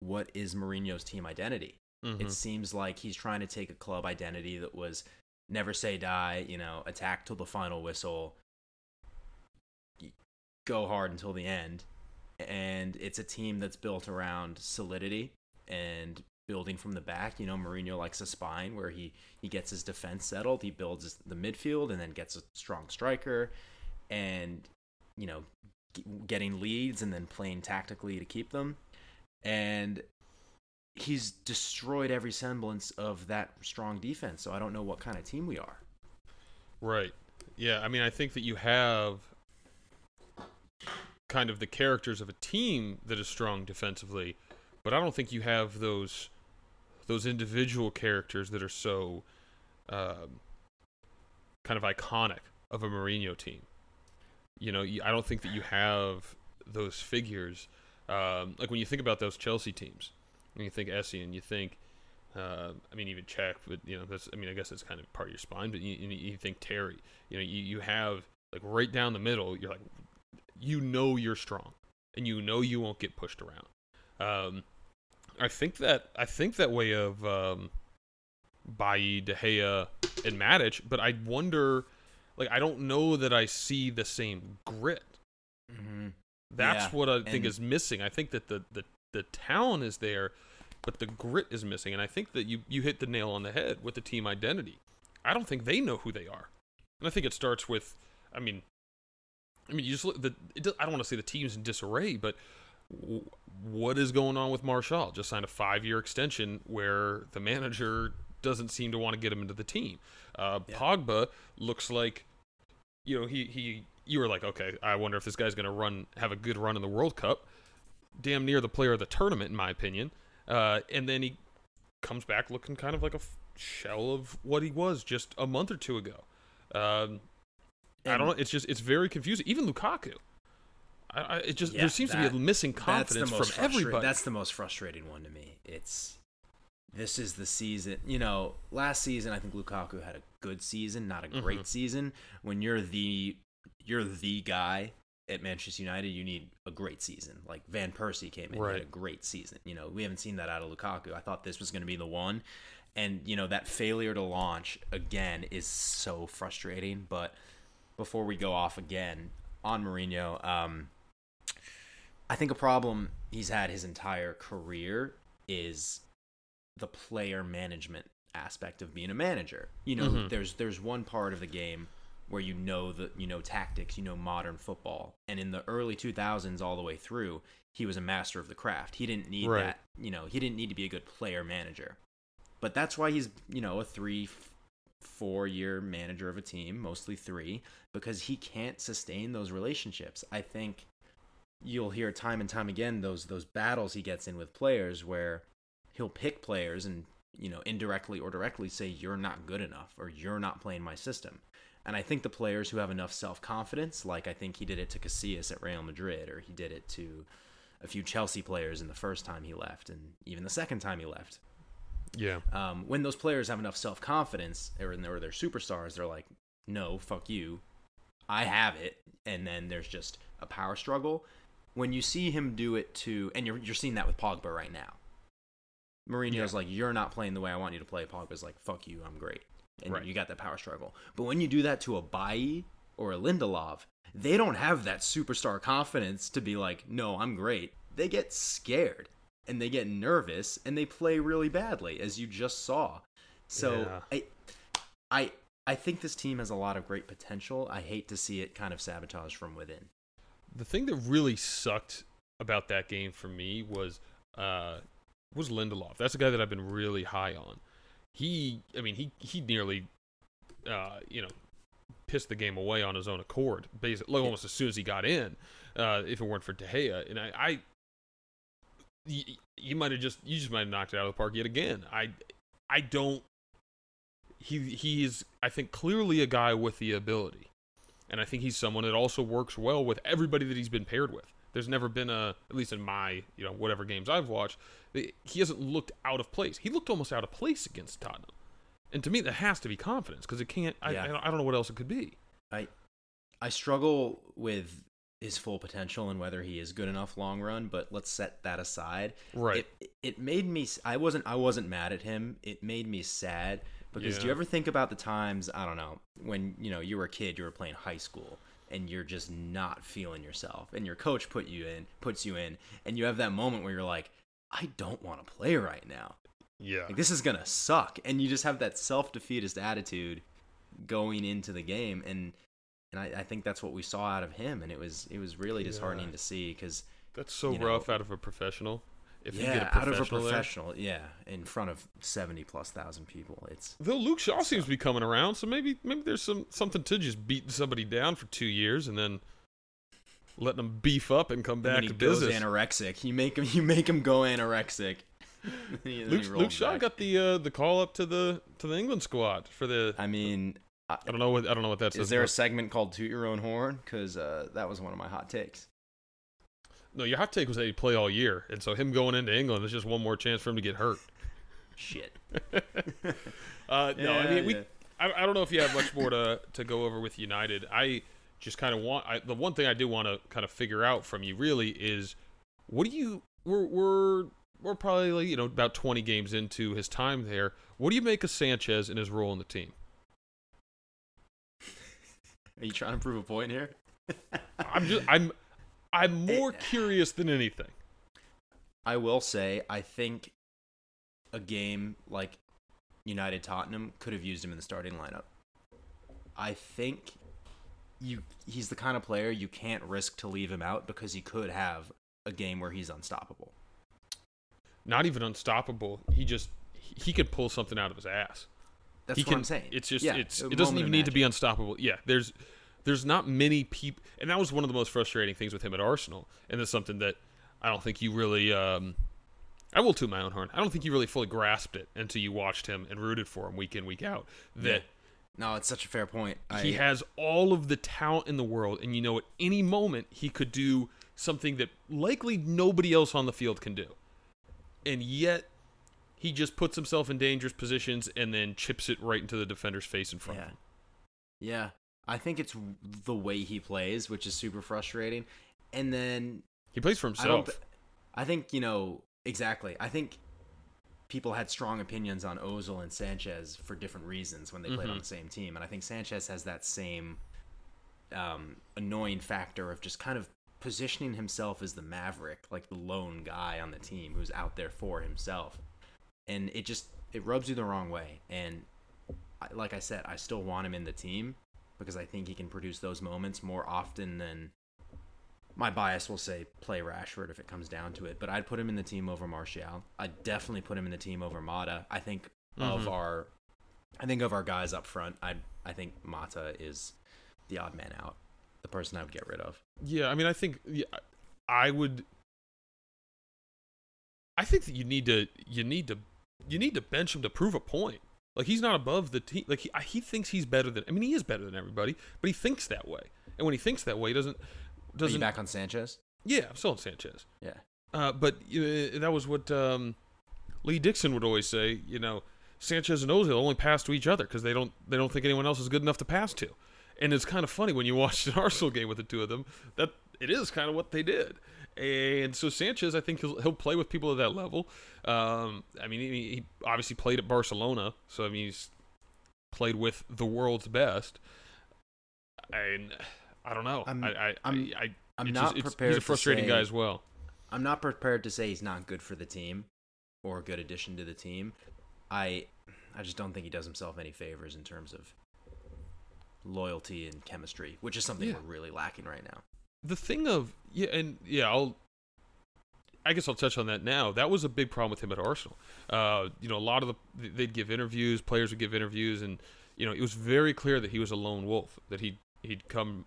what is Mourinho's team identity. Mhm. It seems like he's trying to take a club identity that was never say die, you know, attack till the final whistle, go hard until the end. And it's a team that's built around solidity and building from the back. You know, Mourinho likes a spine where he, he gets his defense settled, he builds the midfield, and then gets a strong striker. And, you know, getting leads and then playing tactically to keep them. And he's destroyed every semblance of that strong defense. So I don't know what kind of team we are. Right. Yeah, I mean, I think that you have kind of the characters of a team that is strong defensively, but I don't think you have those those individual characters that are so um, kind of iconic of a Mourinho team. You know, I don't think that you have those figures. Um, like when you think about those Chelsea teams, when you think Essien, you think uh, I mean, even Cech, but you know, that's. I mean, I guess that's kind of part of your spine. But you, you, think Terry, you know, you, you have like right down the middle. You're like, you know, you're strong, and you know you won't get pushed around. Um, I think that I think that way of um, Bailly, De Gea, and Matic. But I wonder, like, I don't know that I see the same grit. Mm-hmm. That's Yeah, what I think and- is missing. I think that the, the the talent is there, but the grit is missing. And I think that you you hit the nail on the head with the team identity. I don't think they know who they are, and I think it starts with. I mean, I mean, you just look the. It, I don't want to say the team's in disarray, but w- what is going on with Martial? Just signed a five-year extension where the manager doesn't seem to want to get him into the team. Uh, Yeah. Pogba looks like, you know, he he. You were like, okay, I wonder if this guy's going to run, have a good run in the World Cup. Damn near the player of the tournament, in my opinion. Uh, and then he comes back looking kind of like a f- shell of what he was just a month or two ago. Um, I don't know. It's just it's very confusing. Even Lukaku. I, I, it just Yeah, there seems to be a missing confidence from everybody. That's the most frustrating one to me. It's this is the season. You know, last season I think Lukaku had a good season, not a great Mhm. season. When you're the you're the guy at Manchester United, you need a great season. Like Van Persie came in, Right. had a great season. You know, we haven't seen that out of Lukaku. I thought this was going to be the one. And you know that failure to launch again is so frustrating. But before we go off again on Mourinho, um, I think a problem he's had his entire career is the player management aspect of being a manager. You know, Mhm. there's there's one part of the game where you know the you know tactics, you know modern football, and in the early 2000s all the way through, he was a master of the craft. He didn't need Right. that, you know, he didn't need to be a good player manager. But that's why he's, you know, a 3 four year manager of a team, mostly three, because he can't sustain those relationships. I think you'll hear time and time again those those battles he gets in with players where he'll pick players and you know indirectly or directly say you're not good enough or you're not playing my system. And I think the players who have enough self confidence, like I think he did it to Casillas at Real Madrid, or he did it to a few Chelsea players in the first time he left, and even the second time he left. Yeah. Um, when those players have enough self confidence, or, or they're superstars, they're like, no, fuck you. I have it. And then there's just a power struggle. When you see him do it to, and you're, you're seeing that with Pogba right now. Mourinho's Yeah. like, you're not playing the way I want you to play. Pogba's like, fuck you, I'm great. And Right. you got that power struggle. But when you do that to a Bai or a Lindelof, they don't have that superstar confidence to be like, no, I'm great. They get scared and they get nervous and they play really badly, as you just saw. So Yeah. I, I, I think this team has a lot of great potential. I hate to see it kind of sabotaged from within. The thing that really sucked about that game for me was uh was Lindelof. That's a guy that I've been really high on. He, I mean, he he nearly, uh, you know, pissed the game away on his own accord, basically like, almost as soon as he got in. Uh, if it weren't for De Gea, and I, I you, you might have just you just might have knocked it out of the park yet again. I, I don't. He he is I think clearly a guy with the ability, and I think he's someone that also works well with everybody that he's been paired with. There's never been a, at least in my, you know, whatever games I've watched, he hasn't looked out of place. He looked almost out of place against Tottenham, and to me that has to be confidence because it can't. I, Yeah. I, don't, I don't know what else it could be. I, I struggle with his full potential and whether he is good enough long run. But let's set that aside. Right. It it made me. i wasn't. I wasn't mad at him. It made me sad because do you ever think about the times I don't know when you know you were a kid, you were playing high school. And you're just not feeling yourself, and your coach put you in, puts you in, and you have that moment where you're like, "I don't want to play right now. yeah. Like this is gonna suck," and you just have that self defeatist attitude going into the game, and and I, I think that's what we saw out of him, and it was it was really disheartening Yeah. to see because That's so you know- rough out of a professional. If you yeah, get a out of a professional there. yeah, in front of seventy plus thousand people, it's Though Luke Shaw seems to be coming around, so maybe maybe there's some something to just beating somebody down for two years and then letting them beef up and come and back then he to goes business. anorexic. You make him you make him go anorexic. Then he- then he Luke, Luke Shaw back. got the uh, the call up to the to the England squad for the. I mean, I, I don't know what I don't know what that is. is there a segment called "Toot Your Own Horn"? Because uh, that was one of my hot takes. No, your hot take was that he'd play all year, and so him going into England is just one more chance for him to get hurt. Shit. Uh, no, I Yeah, mean we. I, I don't know if you have much more to to go over with United. I just kind of want I, the one thing I do want to kind of figure out from you really is what do you we're we're we're probably you know about 20 games into his time there. What do you make of Sanchez and his role in the team? Are you trying to prove a point here? I'm just I'm I'm eh, more curious than anything. I will say, I think a game like United Tottenham could have used him in the starting lineup. I think you he's the kind of player you can't risk to leave him out because he could have a game where he's unstoppable. Not even unstoppable. He just he, he could pull something out of his ass. That's he what can, I'm saying. It's just yeah, it's, it doesn't even need to be unstoppable. Yeah, there's there's not many people, and that was one of the most frustrating things with him at Arsenal, and it's something that I don't think you really. Um, I will toot my own horn. I don't think you really fully grasped it until you watched him and rooted for him week in week out. That No, it's such a fair point. I, he has all of the talent in the world, and you know at any moment he could do something that likely nobody else on the field can do, and yet he just puts himself in dangerous positions and then chips it right into the defender's face in front yeah. of him. Yeah. I think it's the way he plays, which is super frustrating. And then He plays for I himself. Th- I think you know exactly. I think people had strong opinions on Ozil and Sanchez for different reasons when they played on Mhm. the same team, and I think Sanchez has that same um, annoying factor of just kind of positioning himself as the maverick, like the lone guy on the team who's out there for himself, and it just it rubs you the wrong way. And I, like I said, I still want him in the team because I think he can produce those moments more often than my bias will say play Rashford if it comes down to it, but I'd put him in the team over Martial. I'd definitely put him in the team over Mata. I think of Mhm. our I think of our guys up front, I I think Mata is the odd man out, the person I would get rid of. Yeah, I mean, I think yeah, I would. I think that you need to you need to you need to bench him to prove a point. Like he's not above the team. Like he he thinks he's better than. I mean, he is better than everybody, but he thinks that way. And when he thinks that way, he doesn't Are you back on Sanchez? Yeah, I'm still on Sanchez. Yeah. Uh, but uh, that was what um, Lee Dixon would always say. You know, Sanchez and Ozil only pass to each other because they don't they don't think anyone else is good enough to pass to. And it's kind of funny when you watch an Arsenal game with the two of them that it is kind of what they did. And so Sanchez, I think he'll, he'll play with people at that level. Um, I mean, he, he obviously played at Barcelona, so I mean he's played with the world's best. And I don't know. I'm- I, I, I'm- I, I I'm not just- prepared He's a frustrating say- guy as well. I'm not prepared to say he's not good for the team or a good addition to the team. I I just don't think he does himself any favors in terms of loyalty and chemistry, which is something Yeah. we're really lacking right now. The thing of yeah and yeah i'll i guess i'll touch on that now. That was a big problem with him at arsenal. Uh you know a lot of the they'd give interviews players would give interviews and you know it was very clear that he was a lone wolf that he'd he'd come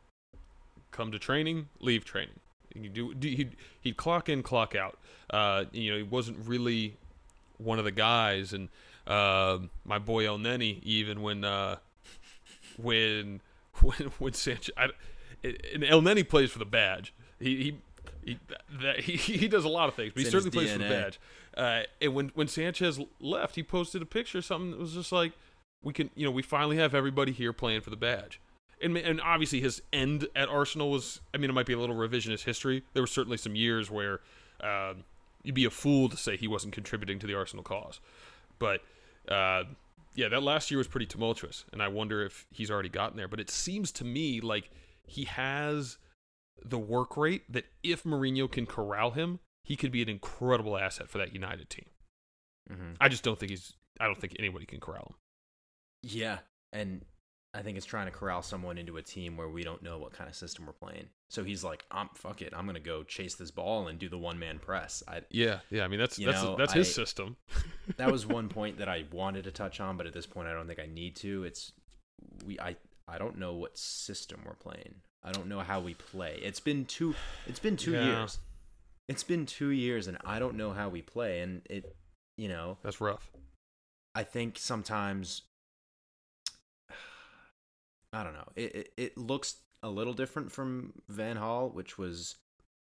come to training leave training. He'd do he'd, he'd clock in clock out. Uh you know he wasn't really one of the guys and uh, my boy Elneny even when uh when when when Sanchez I, and Elneny plays for the badge. He he he, he, he does a lot of things, but he It's his certainly plays for the badge. Uh, and when when Sanchez left, he posted a picture, something that was just like, "We can, you know, we finally have everybody here playing for the badge." And and obviously his end at Arsenal was, I mean, it might be a little revisionist history. There were certainly some years where um, you'd be a fool to say he wasn't contributing to the Arsenal cause, but. Uh, yeah, that last year was pretty tumultuous, and I wonder if he's already gotten there. But it seems to me like he has the work rate that if Mourinho can corral him, he could be an incredible asset for that United team. Mm-hmm. I just don't think he's. I don't think anybody can corral him. Yeah, and I think it's trying to corral someone into a team where we don't know what kind of system we're playing. So he's like, "I'm fuck it, I'm gonna go chase this ball and do the one man press." I Yeah, yeah. I mean, that's that's know, that's his I- system. that was one point that I wanted to touch on, but at this point, I don't think I need to. It's we I I don't know what system we're playing. I don't know how we play. It's been two. It's been two Yeah. years. It's been two years, and I don't know how we play. And it, you know, That's rough. I think sometimes I don't know. It, it it looks a little different from Van Gaal, which was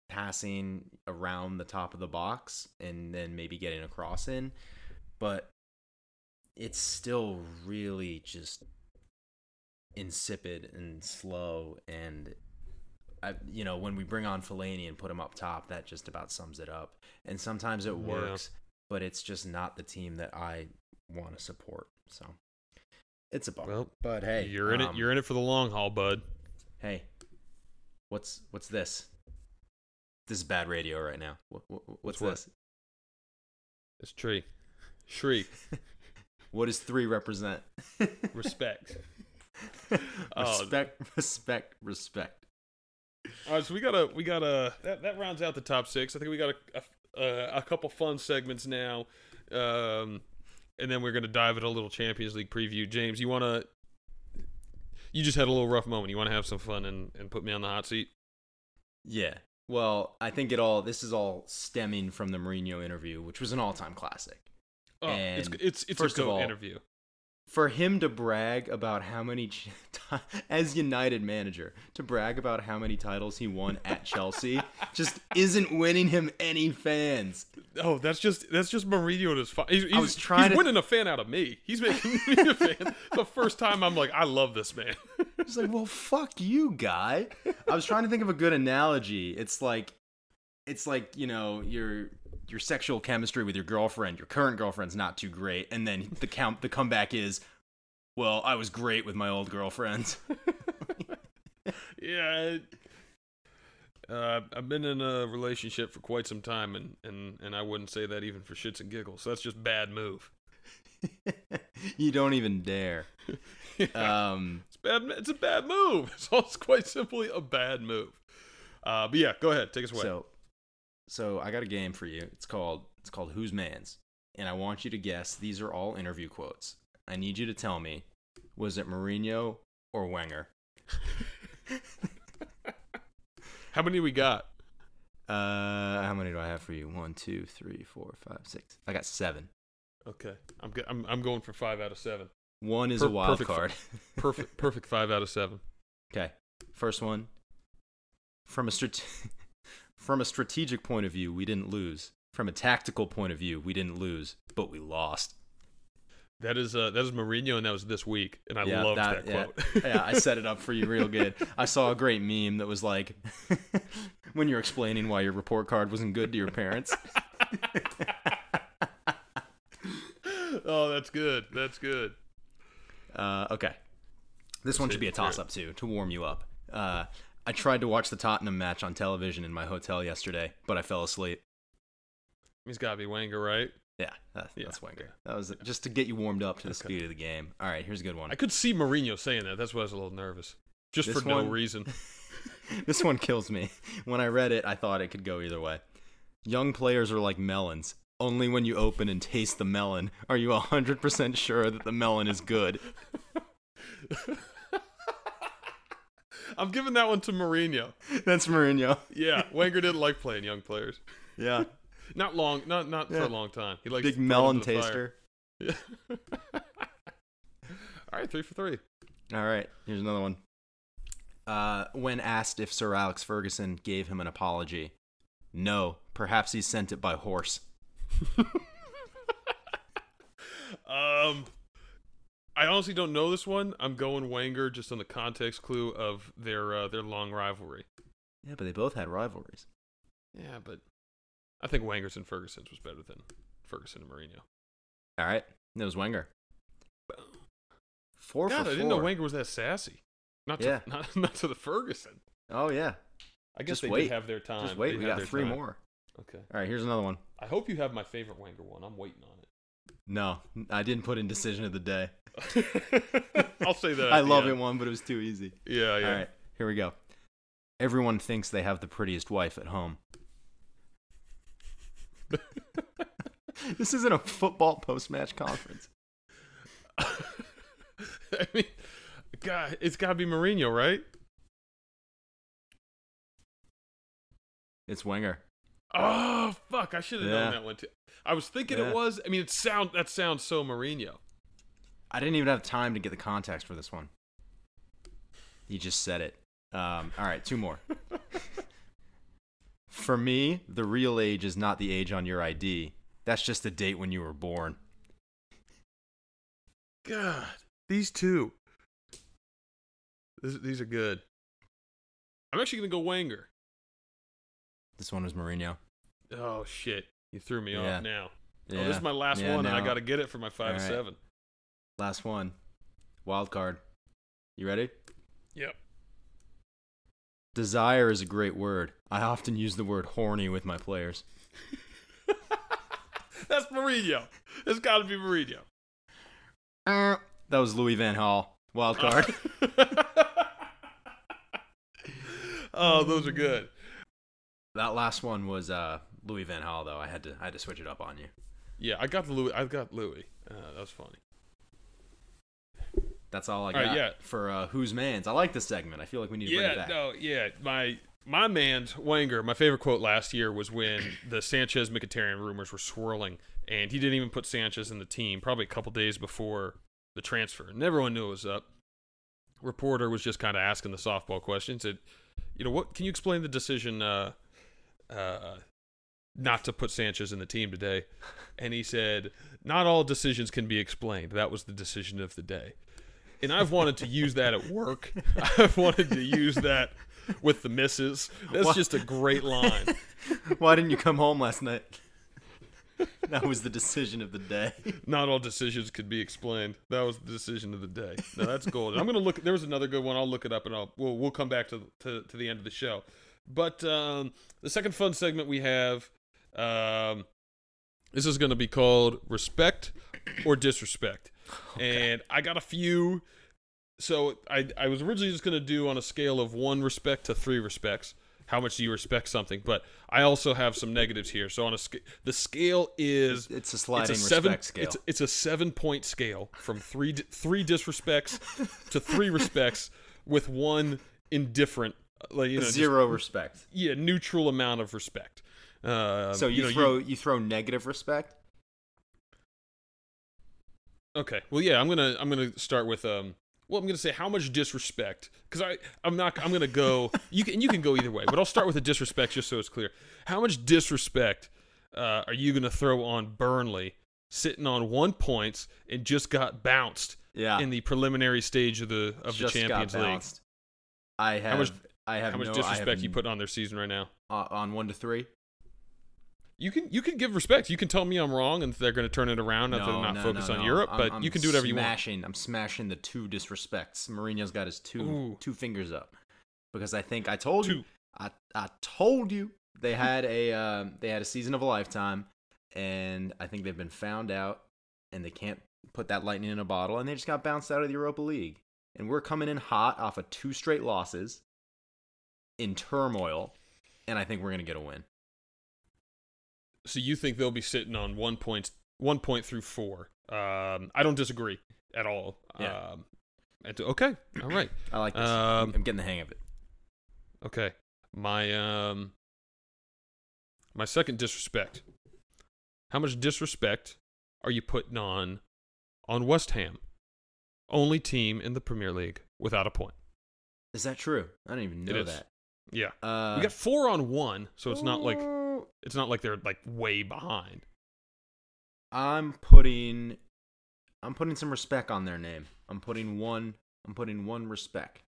passing around the top of the box and then maybe getting a cross in, but it's still really just insipid and slow and I, you know, when we bring on Fellaini and put him up top, that just about sums it up. And sometimes it Yeah. works, but it's just not the team that I want to support. So it's a bummer. Well, but hey, you're in it. um, You're in it for the long haul, bud. Hey, what's what's this? This is bad radio right now. What, what, what's what? this? It's tree. Shriek. What does three represent? Respect. Oh. respect, respect, respect. All right, so we got a we got a that, that rounds out the top six. I think we got a a, a couple fun segments now, um, and then we're gonna dive into a little Champions League preview. James, you wanna? You just had a little rough moment. You want to have some fun and, and put me on the hot seat? Yeah. Well, I think it all. This is all stemming from the Mourinho interview, which was an all-time classic. Oh, it's And it's it's first a of go all- interview. For him to brag about how many ch- as United manager to brag about how many titles he won at Chelsea just isn't winning him any fans. Oh, that's just that's just Mourinho and his. Fi- he's, he's, was trying he's to- winning a fan out of me. He's making me a fan. the first time I'm like, I love this man. It's like, well, fuck you, guy. I was trying to think of a good analogy. It's like, it's like you know your your sexual chemistry with your girlfriend, your current girlfriend's not too great, and then the count the comeback is, well, I was great with my old girlfriend. yeah. Uh, I've been in a relationship for quite some time, and, and, and I wouldn't say that even for shits and giggles. So that's just bad move. you don't even dare. Um. It's bad. It's a bad move. So it's quite simply a bad move. Uh, but yeah, go ahead, take us away. So, so I got a game for you. It's called it's called Who's Man's, and I want you to guess. These are all interview quotes. I need you to tell me was it Mourinho or Wenger? How many we got? Uh, how many do I have for you? One, two, three, four, five, six. I got seven. Okay, I'm go- I'm I'm going for five out of seven. One is Per- a wild perfect. card. Perfect perfect five out of seven. Okay. First one. From a strate- from a strategic point of view, we didn't lose. From a tactical point of view, we didn't lose, but we lost. That is uh that is Mourinho, and that was this week, and I Yeah, loved that- that, quote. yeah, I set it up for you real good. I saw a great meme that was like when you're explaining why your report card wasn't good to your parents. oh, that's good. That's good. Uh, okay. This one should be a Let's hear it. toss up too, to warm you up. Uh, I tried to watch the Tottenham match on television in my hotel yesterday, but I fell asleep. He's got to be Wenger, right? Yeah, that's, Yeah, that's Wenger. That was just to get you warmed up to the Okay. speed of the game. All right, here's a good one. I could see Mourinho saying that. That's why I was a little nervous, just This for no reason. this one kills me. When I read it, I thought it could go either way. Young players are like melons. Only when you open and taste the melon are you 100% sure that the melon is good. I'm giving that one to Mourinho. That's Mourinho. Yeah, Wenger didn't like playing young players. Yeah. Not long, not not for a long time. He likes Big to throw it melon into the fire. taster. Yeah. All right, three for three. All right, here's another one. Uh, when asked if Sir Alex Ferguson gave him an apology, no. Perhaps he sent it by horse. Um, I honestly don't know this one. I'm going Wenger just on the context clue of their uh, their long rivalry. Yeah, but they both had rivalries. Yeah, but I think Wenger's and Ferguson's was better than Ferguson and Mourinho. All right, it was Wenger. Four God, for I didn't know. Wenger was that sassy. Not to, Yeah. not, not to the Ferguson. Oh yeah, I guess Just they wait. did have their time. just wait. They We got three time. more. Okay. All right, here's another one. I hope you have my favorite Wenger one. I'm waiting on No, I didn't put in decision of the day. I'll say that. I love end. it one, but it was too easy. Yeah, yeah. All right, here we go. Everyone thinks they have the prettiest wife at home. this isn't a football post-match conference. I mean, God, it's got to be Mourinho, right? It's Wenger. Oh fuck! I should have Yeah. known that one too. I was thinking Yeah. it was. I mean, it sound that sounds so Mourinho. I didn't even have time to get the context for this one. You just said it. Um, all right, two more. for me, the real age is not the age on your ID. That's just the date when you were born. God, these two. This, these are good. I'm actually gonna go Wenger. This one was Mourinho. Oh shit! You threw me Yeah. off now. Yeah. Oh, this is my last Yeah, one, and I got to get it for my five to seven Last one. Wild card. You ready? Yep. Desire is a great word. I often use the word horny with my players. That's Mourinho. It's got to be Mourinho. Uh, That was Louis Van Gaal. Wild card. oh, those are good. That last one was uh, Louis Van Gaal, though. I had to I had to switch it up on you. Yeah, I got the Louis. I got Louis. Uh, that was funny. That's all I All got right, yeah. for uh, Who's Man's. I like this segment. I feel like we need to bring it Yeah, back. no, yeah. My my man's Wenger. My favorite quote last year was when the Sanchez Mkhitaryan rumors were swirling, and he didn't even put Sanchez in the team. Probably a couple days before the transfer, and everyone knew it was up. Reporter was just kind of asking the softball questions. Said, you know, what can you explain the decision uh, uh, not to put Sanchez in the team today? And he said, not all decisions can be explained. That was the decision of the day and I've wanted to use that at work. I've wanted to use that with the misses. That's What? just a great line. Why didn't you come home last night? that was the decision of the day. Not all decisions could be explained. That was the decision of the day. No, that's gold. I'm gonna look. There was another good one. I'll look it up and I'll we'll we'll come back to to, to the end of the show. But um, the second fun segment we have, um, this is gonna be called respect or disrespect. And I got a few. So I I was originally just gonna do on a scale of one respect to three respects. how much do you respect something? But I also have some negatives here. So on a sca- the scale is It's a sliding it's a seven respect scale. It's, it's a seven point scale from three three disrespects to three respects with one indifferent like you know just- Zero respect. yeah neutral amount of respect. Um, So you, know, throw you, throw negative respect. Okay. Well, yeah, I'm gonna I'm gonna start with um. Well, I'm gonna say how much disrespect because I I'm not I'm gonna go you can you can go either way, but I'll start with the disrespect just so it's clear. How much disrespect uh, are you gonna throw on Burnley sitting on one points and just got bounced Yeah. in the preliminary stage of the of just the Champions got League? I have. much- I have How much no, disrespect you put on their season right now? uh, on one to three? You can you can give respect. You can tell me I'm wrong and they're going to turn it around now that they're not no, focused no, on no. Europe, I'm- but I'm you can do whatever you want. smashing, I'm smashing the two disrespects. Mourinho's got his two Ooh. two fingers up because I think I told you I I told you they had a um, they had a season of a lifetime, and I think they've been found out, and they can't put that lightning in a bottle, and they just got bounced out of the Europa League, and we're coming in hot off of two straight losses, in turmoil, and I think we're gonna get a win. So you think they'll be sitting on one point, one point through four? Um, I don't disagree at all. Yeah. Um, okay. All right. I like this. Um, I'm getting the hang of it. Okay. My um, my second disrespect. How much disrespect are you putting on on West Ham? Only team in the Premier League without a point. Is that true? I didn't even know that. Yeah. Uh, we got four on one, so it's not like it's not like they're like way behind. I'm putting I'm putting some respect on their name. I'm putting one I'm putting one respect.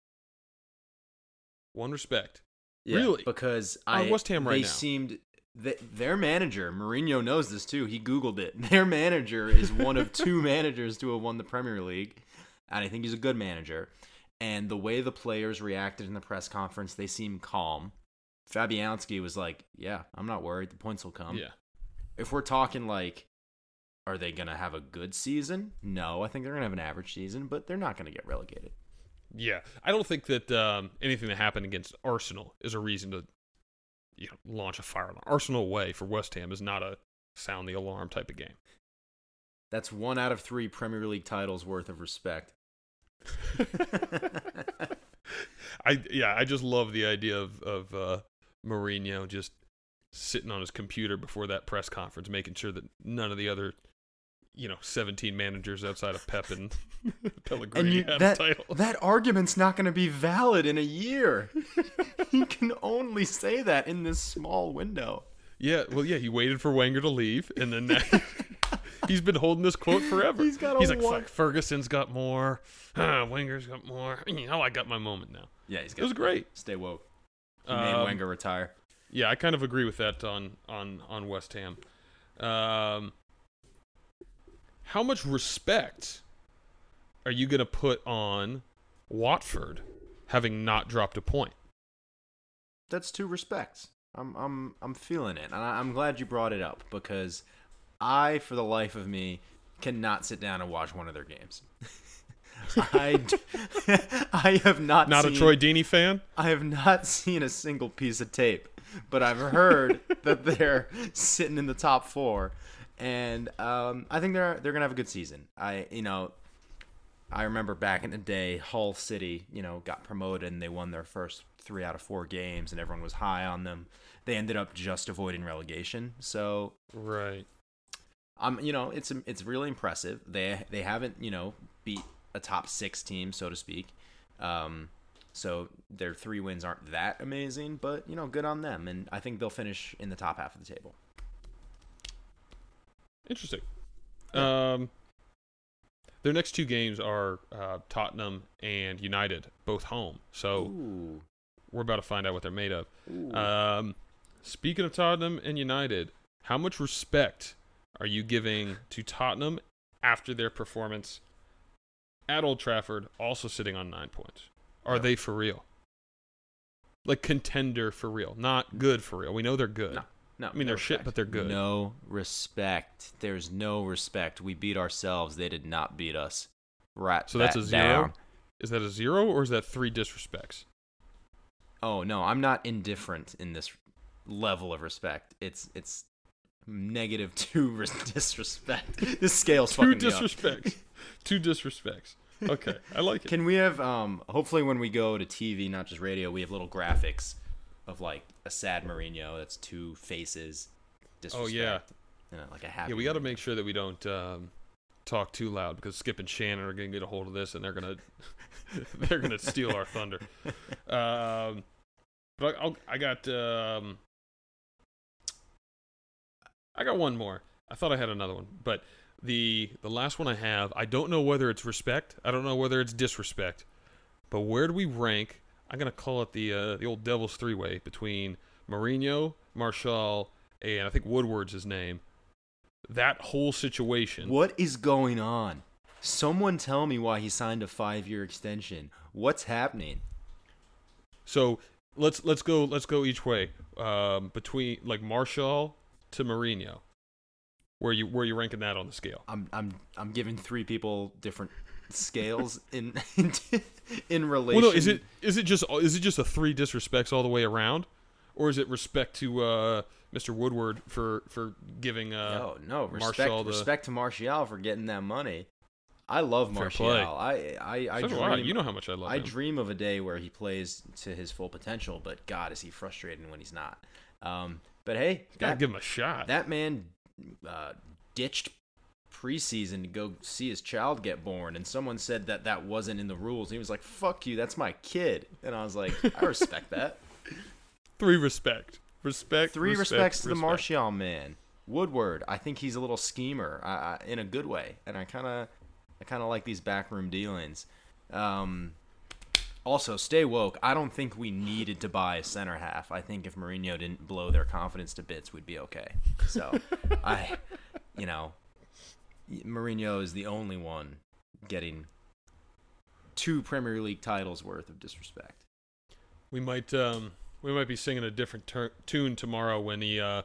One respect. Yeah, Really? Because On I West Ham right they now. seemed th- their manager Mourinho knows this too. He googled it. Their manager is one of two managers to have won the Premier League, and I think he's a good manager. And the way the players reacted in the press conference, they seemed calm. Fabianski was like, "Yeah, I'm not worried. The points will come." yeah. if we're talking like are they going to have a good season? No, I think they're going to have an average season, but they're not going to get relegated. Yeah, I don't think that um, anything that happened against Arsenal is a reason to you know, launch a fire alarm. Arsenal away for West Ham is not a sound the alarm type of game. That's one out of 3 Premier League titles worth of respect. I yeah, I just love the idea of of uh, Mourinho just sitting on his computer before that press conference, making sure that none of the other you know 17 managers outside of Pep and Pellegrini and you, had that, a title. that argument's not going to be valid in a year. he can only say that in this small window. Yeah, well, yeah, he waited for Wenger to leave, and then now he's been holding this quote forever. He's got a He's like, one- "Fuck, Ferguson's got more, uh, Wenger's got more. Oh, I got my moment now." Yeah, he's got. It was great. Stay woke. He made Um, Wenger retire. Yeah, I kind of agree with that on on on West Ham. Um, how much respect are you going to put on Watford having not dropped a point? that's two respects. I'm I'm I'm feeling it, and I'm glad you brought it up because I, for the life of me, cannot sit down and watch one of their games. I d- I have not Not seen, a Troy Deeney fan? I have not seen a single piece of tape, but I've heard that they're sitting in the top four, and um, I think they're they're gonna have a good season. I you know. I remember back in the day, Hull City, you know, got promoted and they won their first three out of four games, and everyone was high on them. They ended up just avoiding relegation. So, Right. Um, you know, it's it's really impressive. They they haven't you know beat a top six team, so to speak. Um, so their three wins aren't that amazing, but you know, good on them, and I think they'll finish in the top half of the table. Interesting. Um, their next two games are uh, Tottenham and United, both home. So Ooh. we're about to find out what they're made of. Um, speaking of Tottenham and United, how much respect are you giving to Tottenham after their performance at Old Trafford, also sitting on nine points? Are No. they for real? Like contender for real, not good for real. We know they're good. No. No, I mean, no they're shit, but they're good. No respect. There's no respect. We beat ourselves. They did not beat us. Rat So that's a zero? down. Is that a zero or is that three disrespects? Oh no, I'm not indifferent in this level of respect. It's it's negative two res- disrespect. This scale's Two fucking me up. disrespects. Two disrespects. Okay, I like it. Can we have um hopefully when we go to TV, not just radio, we have little graphics of like a sad Mourinho that's two faces. Oh, Disrespect, yeah. you know, like a happy. Yeah, we got to make sure that we don't um, talk too loud because Skip and Shannon are gonna get a hold of this and they're gonna they're gonna steal our thunder. Um, but I, I'll, I got um, I got one more. I thought I had another one, but the the last one I have, I don't know whether it's respect. I don't know whether it's disrespect. But where do we rank? I'm gonna call it the uh, the old Devil's three way between Mourinho, Martial, and I think Woodward's his name. That whole situation. What is going on? Someone tell me why he signed a five-year extension. What's happening? So let's let's go let's go each way. Um, between like Martial to Mourinho. Where you where you ranking that on the scale? I'm I'm I'm giving three people different scales in in, in relation. Well, no, is it is it just is it just a three disrespects all the way around, or is it respect to uh, Mr. Woodward for for giving uh, No, no. Respect, the- respect to Martial for getting that money. I love Martial. I I I so dream. I. You know how much I love I him. dream of a day where he plays to his full potential, but God, is he frustrating when he's not. Um, but hey, Gotta that, give him a shot. that man uh, ditched preseason to go see his child get born, and someone said that that wasn't in the rules. He was like, "Fuck you, that's my kid," and I was like, "I respect that." Three respect, respect. Three respect, respects to the respect. Martial man. Woodward, I think he's a little schemer I, I, in a good way, and I kind of, I kind of like these backroom dealings. Um, also, stay woke. I don't think we needed to buy a center half. I think if Mourinho didn't blow their confidence to bits, we'd be okay. So, I, you know, Mourinho is the only one getting two Premier League titles worth of disrespect. We might um we might be singing a different tur- tune tomorrow when he uh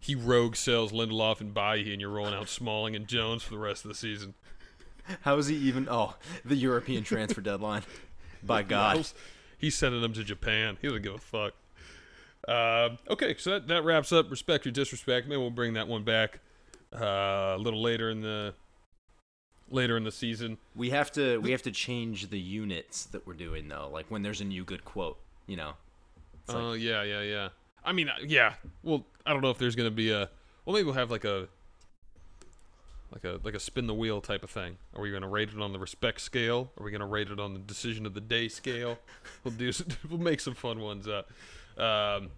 he rogue sells Lindelof and Bailly and you're rolling out Smalling and Jones for the rest of the season. How is he even? Oh, the European transfer deadline. By God. He's sending them to Japan. He doesn't give a fuck. Uh, okay, so that, that wraps up respect or disrespect. Maybe we'll bring that one back uh, a little later in the later in the season. We have to we have to change the units that we're doing though. Like when there's a new good quote, you know. It's like- Oh yeah, yeah, yeah. I mean, uh, yeah. Well, I don't know if there's gonna be a. Well, maybe we'll have like a. Like a like a spin the wheel type of thing. Are we gonna rate it on the respect scale? Are we gonna rate it on the decision of the day scale? We'll do. s- We'll make some fun ones up. Um,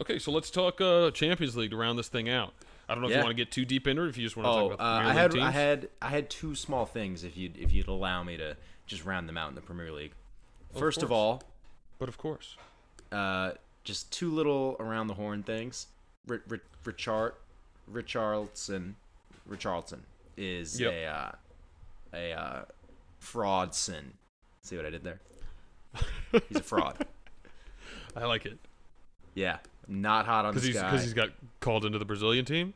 okay, so let's talk uh, Champions League to round this thing out. I don't know if you want to get too deep into it. If you just want to Oh, talk about uh, the I had League I teams. had I had two small things if you'd if you'd allow me to just round them out in the Premier League. First of course. all, but of course, uh, just two little around the horn things. R- R- Richard Richarlison Richarlison is Yep. a uh, a uh, fraudson. See what I did there? He's a fraud. I like it Yeah, not hot on this he's guy. because he's got called into the Brazilian team.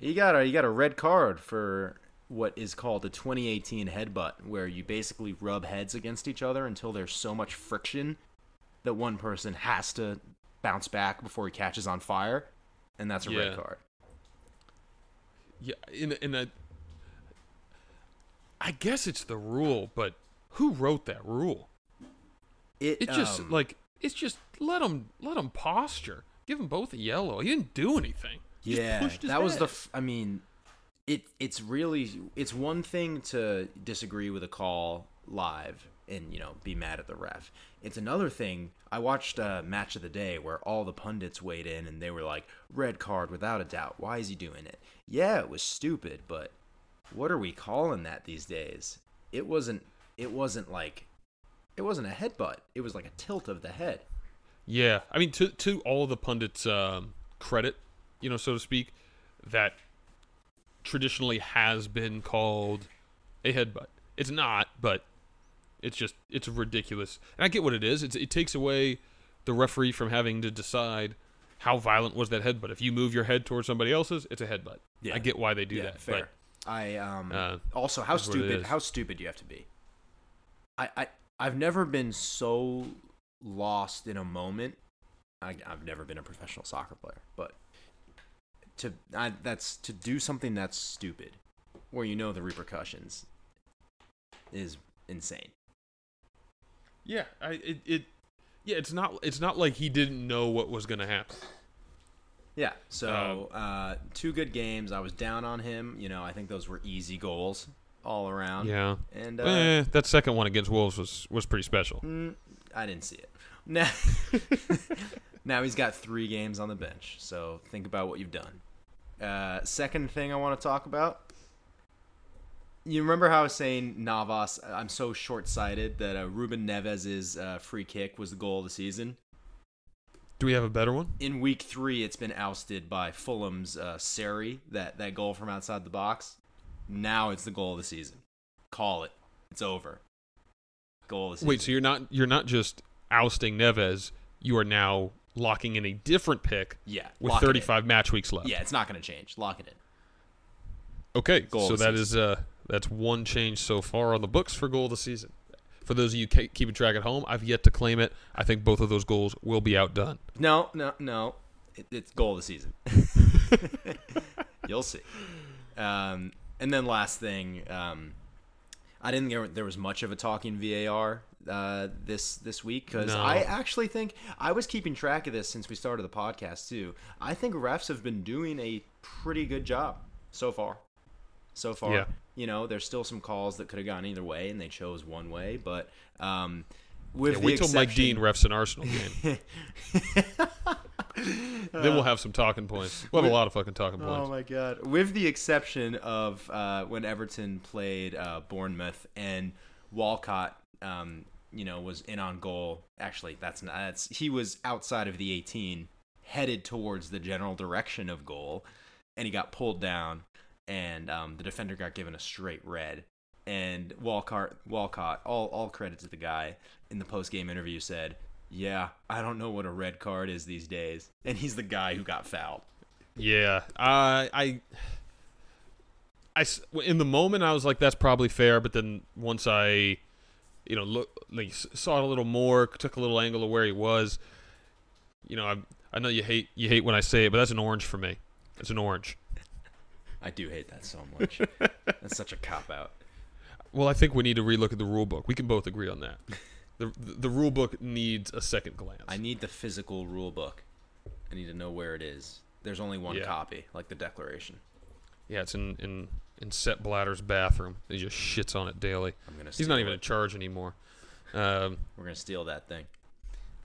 He got a he got a red card for what is called a 2018 headbutt, where you basically rub heads against each other until there's so much friction that one person has to bounce back before he catches on fire, and that's a Yeah. red card. Yeah, in in a. I guess it's the rule, but who wrote that rule? It, It just um, like it's just let him let him posture. Give them both a yellow. He didn't do anything. He yeah, pushed his that was the. head. F- I mean, it it's really it's one thing to disagree with a call live and you know be mad at the ref. It's another thing. I watched a match of the day where all the pundits weighed in and they were like, "Red card without a doubt. Why is he doing it?" Yeah, it was stupid, but what are we calling that these days? It wasn't. It wasn't like. It wasn't a headbutt. It was like a tilt of the head. Yeah, I mean to to all the pundits' um, credit, you know, so to speak, that traditionally has been called a headbutt. It's not, but it's just it's ridiculous. And I get what it is. It's, it takes away the referee from having to decide how violent was that headbutt. If you move your head towards somebody else's, it's a headbutt. Yeah. I get why they do yeah, that. fair. I um uh, also how stupid how stupid do you have to be? I I I've never been so lost in a moment. I, I've never been a professional soccer player, but to I, that's to do something that's stupid, where you know the repercussions, is insane. Yeah, I it, it yeah, it's not it's not like he didn't know what was gonna happen. Yeah. So uh, two good games. I was down on him. You know, I think those were easy goals all around. Yeah. And uh, eh, that second one against Wolves was was pretty special. Mm, I didn't see it. Now, now he's got three games on the bench. So think about what you've done. Uh, second thing I want to talk about. You remember how I was saying Navas? I'm so short sighted that uh, Ruben Neves' uh, free kick was the goal of the season. Do we have a better one? In week three, it's been ousted by Fulham's uh, Seri, that, that goal from outside the box. Now it's the goal of the season. Call it. It's over. Goal of the season. Wait, so you're not you're not just ousting Neves, you are now locking in a different pick yeah, with lock it in. 35 match weeks left. Yeah, it's not going to change. Lock it in. Okay, Goal so that season. is uh that's one change so far on the books for goal of the season. For those of you keeping track at home, I've yet to claim it. I think both of those goals will be outdone. No, no, no. It, it's goal of the season. You'll see. Um, and then last thing, um, I didn't think there was much of a talking VAR uh, this this week because No. I actually think I was keeping track of this since we started the podcast too. I think refs have been doing a pretty good job so far. So far, Yeah. You know, there's still some calls that could have gone either way, and they chose one way. But um, with Yeah, the wait till Mike Dean refs an Arsenal game. then we'll have some talking points. We'll have a lot of fucking talking points. Oh my god! With the exception of uh, when Everton played uh, Bournemouth and Walcott, um, you know, was in on goal. Actually, that's not. That's he was outside of the 18, headed towards the general direction of goal, and he got pulled down, and um, the defender got given a straight red. And Walcott, Walcott, all all credit to the guy in the post game interview said, "Yeah, I don't know what a red card is these days," and he's the guy who got fouled. Yeah, I, I, in the moment I was like, that's probably fair. But then once I, you know, look, like saw it a little more, took a little angle of where he was. You know, I, I know you hate you hate when I say it, but that's an orange for me. It's an orange. I do hate that so much. That's such a cop out. Well, I think we need to relook at the rule book. We can both agree on that. The, the, the rule book needs a second glance. I need the physical rule book. I need to know where it is. There's only one Yeah. copy, like the Declaration. yeah, it's in in in Sepp Blatter's bathroom. He just shits on it daily. I'm gonna. He's not even it. in charge anymore. Um, We're gonna steal that thing.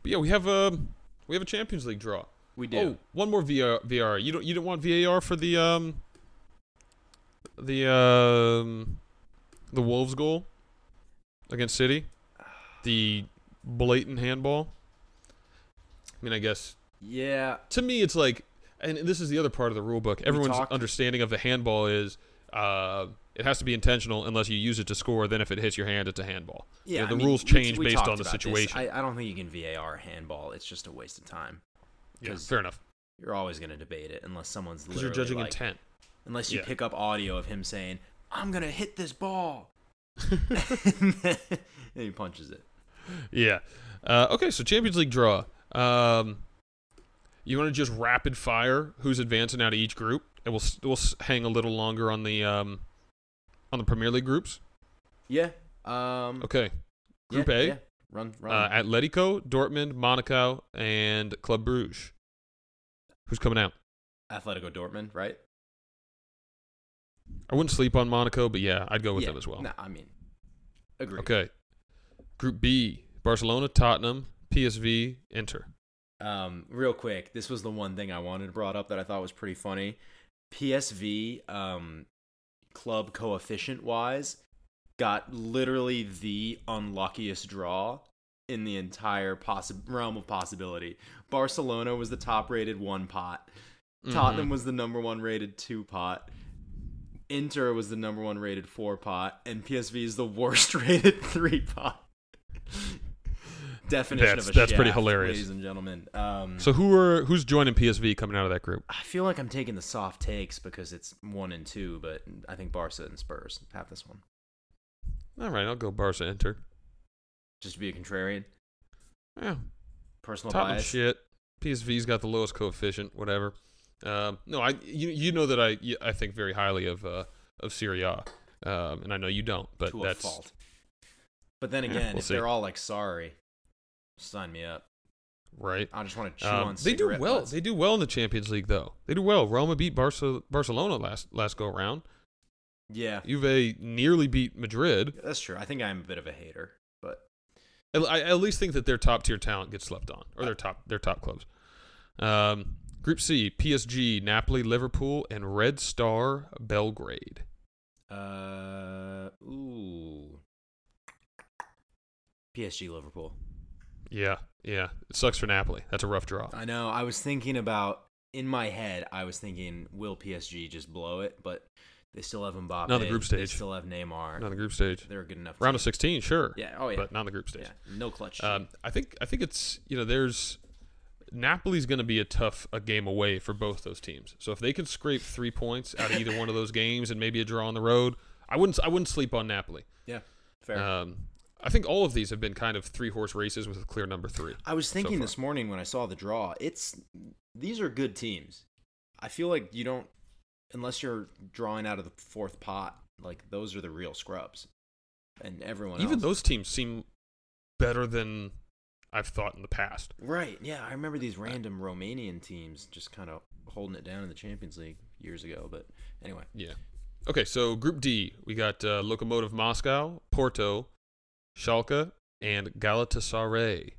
but yeah, we have a we have a Champions League draw. We do. Oh, one more VR. VR. You don't you don't want VAR for the um the um the Wolves goal against City, the blatant handball. I mean, I guess Yeah. to me it's like, and this is the other part of the rule book. Everyone's understanding of the handball is. Uh, it has to be intentional unless you use it to score. Then, if it hits your hand, it's a handball. You Yeah. know, the mean, rules change we based on the situation. I, I don't think you can VAR handball. It's just a waste of time. yeah, fair enough. You're always gonna debate it unless someone's Because you're judging like- intent. Unless you Yeah. pick up audio of him saying, "I'm gonna hit this ball," and he punches it. Yeah. Uh, okay, so Champions League draw. Um, you want to just rapid fire who's advancing out of each group, and we'll we'll hang a little longer on the um, on the Premier League groups. Yeah. Um. Okay. Group yeah, A, yeah. Run. Run. uh, Atletico, Dortmund, Monaco, and Club Bruges. Who's coming out? Atletico Dortmund, right? I wouldn't sleep on Monaco, but yeah, I'd go with yeah. them as well. No, I mean, agree. Okay. Group B: Barcelona, Tottenham, PSV, Inter. Um, real quick, this was the one thing I wanted to brought up that I thought was pretty funny. PSV, um, club coefficient wise, got literally the unluckiest draw in the entire possi- realm of possibility. Barcelona was the top rated one pot. Tottenham Mhm. was the number one rated two pot. Inter was the number one rated four pot, and PSV is the worst rated three pot. Definition That's- of a that's pretty hilarious. ladies and gentlemen. Um, So who are who's joining PSV coming out of that group? I feel like I'm taking the soft takes because it's one and two, but I think Barca and Spurs have this one. All right, I'll go Barca Inter. Just to be a contrarian. Yeah, Personal Tottenham bias. shit. PSV's got the lowest coefficient. Whatever. Um, no, I you you know that I I think very highly of uh, of Serie A, um, and I know you don't, but to that's a fault. But then Yeah, again, we'll if see. they're all like sorry, sign me up. right. I just want to chew Um, on. they do well. butts. They do well in the Champions League, though. They do well. Roma beat Barca, Barcelona last last go around. Yeah, Juve nearly beat Madrid. that's true. I think I'm a bit of a hater, but I, I at least think that their top tier talent gets slept on, or their top their top clubs. Um, Group C: PSG, Napoli, Liverpool, and Red Star Belgrade. uh, ooh, PSG Liverpool. Yeah, yeah. It sucks for Napoli. That's a rough draw. I know. I was thinking about in my head. I was thinking, will PSG just blow it? But they still have Mbappe. Not the group stage. They still have Neymar. Not the group stage. They're good enough. Round of 16, sure. Yeah. Oh yeah. But not in the group stage. yeah. No clutch. Um, I think I think it's you know there's Napoli's going to be a tough a game away for both those teams. So if they can scrape three points out of either one of those games and maybe a draw on the road, I wouldn't I wouldn't sleep on Napoli. yeah. Fair. Um, I think all of these have been kind of three horse races with a clear number three. I was thinking far. this morning when I saw the draw, it's these are good teams. I feel like you don't unless you're drawing out of the fourth pot, like those are the real scrubs. And everyone Even else. those teams seem better than I've thought in the past. Right. Yeah, I remember these random Romanian teams just kind of holding it down in the Champions League years ago, but anyway. Yeah. Okay, so Group D, we got uh, Lokomotiv Moscow, Porto, Schalke, and Galatasaray.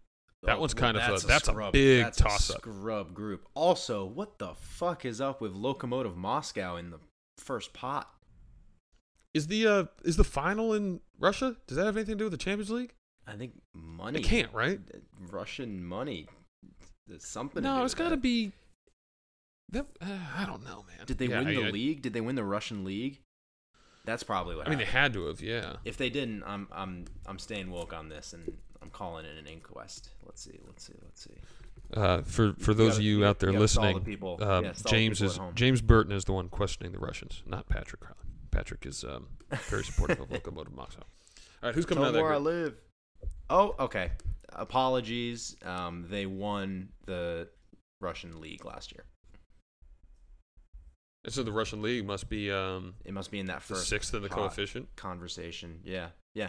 That one's kind of a- that's a big that's toss-up. scrub group. Also, what the fuck is up with Lokomotiv Moscow in the first pot? Is the uh, is the final in Russia? Does that have anything to do with the Champions League? I think money. It can't, right? Russian money. There's something. No, it's got to be. That, uh, I don't know, man. Did they Yeah, win the I- I- league? Did they win the Russian league? That's probably what. I mean, they had to have, yeah. If they didn't, I'm I'm I'm staying woke on this, and I'm calling it an inquest. Let's see. Let's see. Let's see. Uh, for for those gotta- of you out there you gotta the listening, people. um, Yeah, James is. James Burton is the one questioning the Russians, not Patrick Crowley. Patrick is um, very supportive of Lokomotiv Moscow. All right, who's coming out of Tell that where I group? live. Oh, okay. Apologies. Um, they won the Russian league last year. And so the Russian league must be um, It must be in that first sixth in the coefficient. conversation. Yeah, yeah.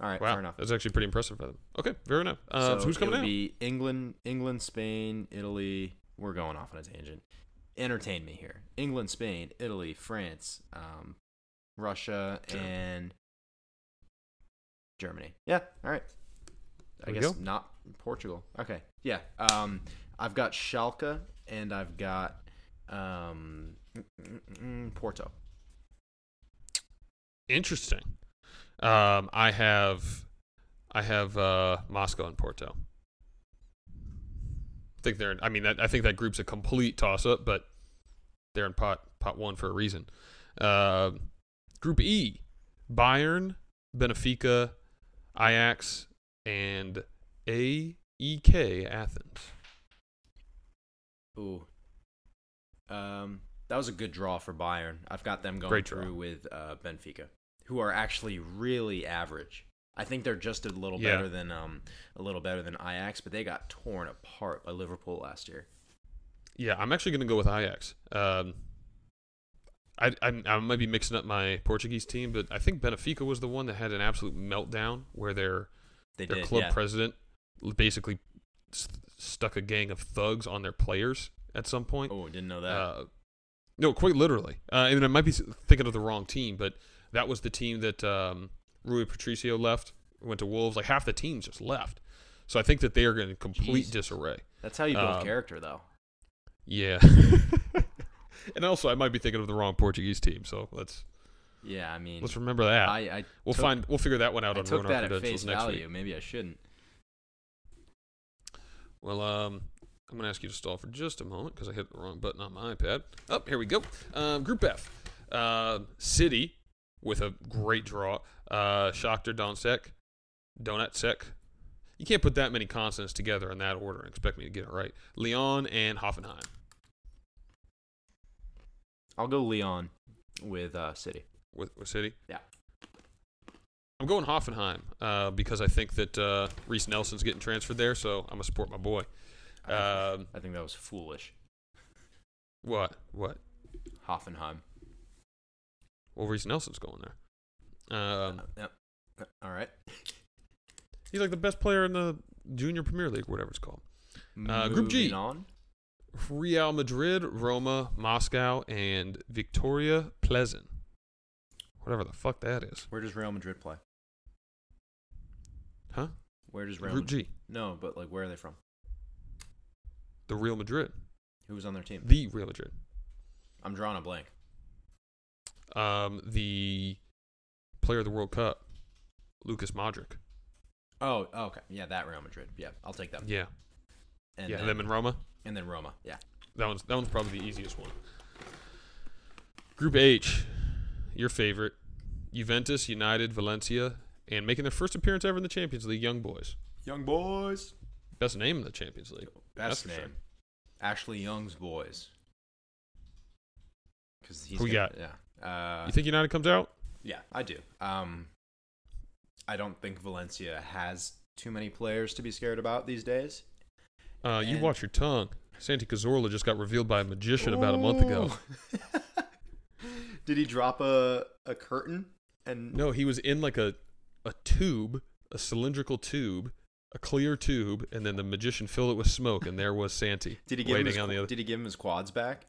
All right, Wow, fair enough. that's actually pretty impressive for them. Okay, fair enough. Uh, so who's coming out? Be England, England, Spain, Italy. We're going off on a tangent. Entertain me here. England, Spain, Italy, France, um, Russia, Germany. and Germany. Yeah. All right. I guess go. not Portugal. Okay. Yeah. Um, I've got Schalke and I've got um, Porto. Interesting. Um, I have, I have uh, Moscow and Porto. I think they're. In, I mean, that, I think that group's a complete toss-up, but they're in pot pot one for a reason. Uh, group E: Bayern, Benfica, Ajax, and AEK Athens. Ooh. Um, that was a good draw for Bayern. I've got them going through with uh, Benfica, who are actually really average. I think they're just a little Yeah. better than um a little better than Ajax, but they got torn apart by Liverpool last year. Yeah, I'm actually going to go with Ajax. Um, I, I I might be mixing up my Portuguese team, but I think Benfica was the one that had an absolute meltdown where their They their did, club yeah. president basically st- stuck a gang of thugs on their players at some point. oh, didn't know that. Uh, no, quite literally. Uh, I mean, I might be thinking of the wrong team, but that was the team that um, Rui Patricio left, went to Wolves. Like half the teams just left. So I think that they are in complete Jesus. disarray. That's how you build um, character, though. Yeah. and also, I might be thinking of the wrong Portuguese team. So let's Yeah, I mean, let's remember that. I, I we'll took- find we'll figure that one out I on took Ruin that Our at Credentials face next value. week. Maybe I shouldn't. Well, um, I'm gonna ask you to stall for just a moment because I hit the wrong button on my iPad. Oh, here we go. Um, Group F, uh, City with a great draw. Uh, Shakhtar Donetsk, Donetsk. You can't put that many consonants together in that order and expect me to get it right. Lyon and Hoffenheim. I'll go Lyon with uh, City. with, with City. Yeah. I'm going Hoffenheim uh, because I think that uh, Reiss Nelson's getting transferred there, so I'm gonna support my boy. Um, I think that was foolish. what? What? Hoffenheim. Well, Reiss Nelson's going there. Um, Uh, yep. All right. he's like the best player in the Junior Premier League, whatever it's called. Uh, Group G. On. Real Madrid, Roma, Moscow, and Victoria Pleasant. Whatever the fuck that is. Where does Real Madrid play? Huh? Where does Real Group Madrid? G. No, but like, where are they from? The Real Madrid. Who's on their team? The Real Madrid. I'm drawing a blank. Um, the player of the World Cup, Lucas Modric. Oh, oh, okay. Yeah, that Real Madrid. Yeah, I'll take that. Yeah. And yeah, then, them in Roma. and then Roma. Yeah. That one's that one's probably the easiest one. Group H, your favorite, Juventus, United, Valencia, and making their first appearance ever in the Champions League, Young Boys. Young boys. Best name in the Champions League. Best for name. sure. Ashley Young's boys. Because he's Who we gonna- Yeah. Uh, You think United comes out? yeah, I do. Um, I don't think Valencia has too many players to be scared about these days. Uh, you watch your tongue. Santi Cazorla just got revealed by a magician about a month ago. Did he drop a a curtain? And No, he was in like a a tube, a cylindrical tube, a clear tube, and then the magician filled it with smoke, and there was Santi did he give him waiting his, on the other. Did he give him his quads back?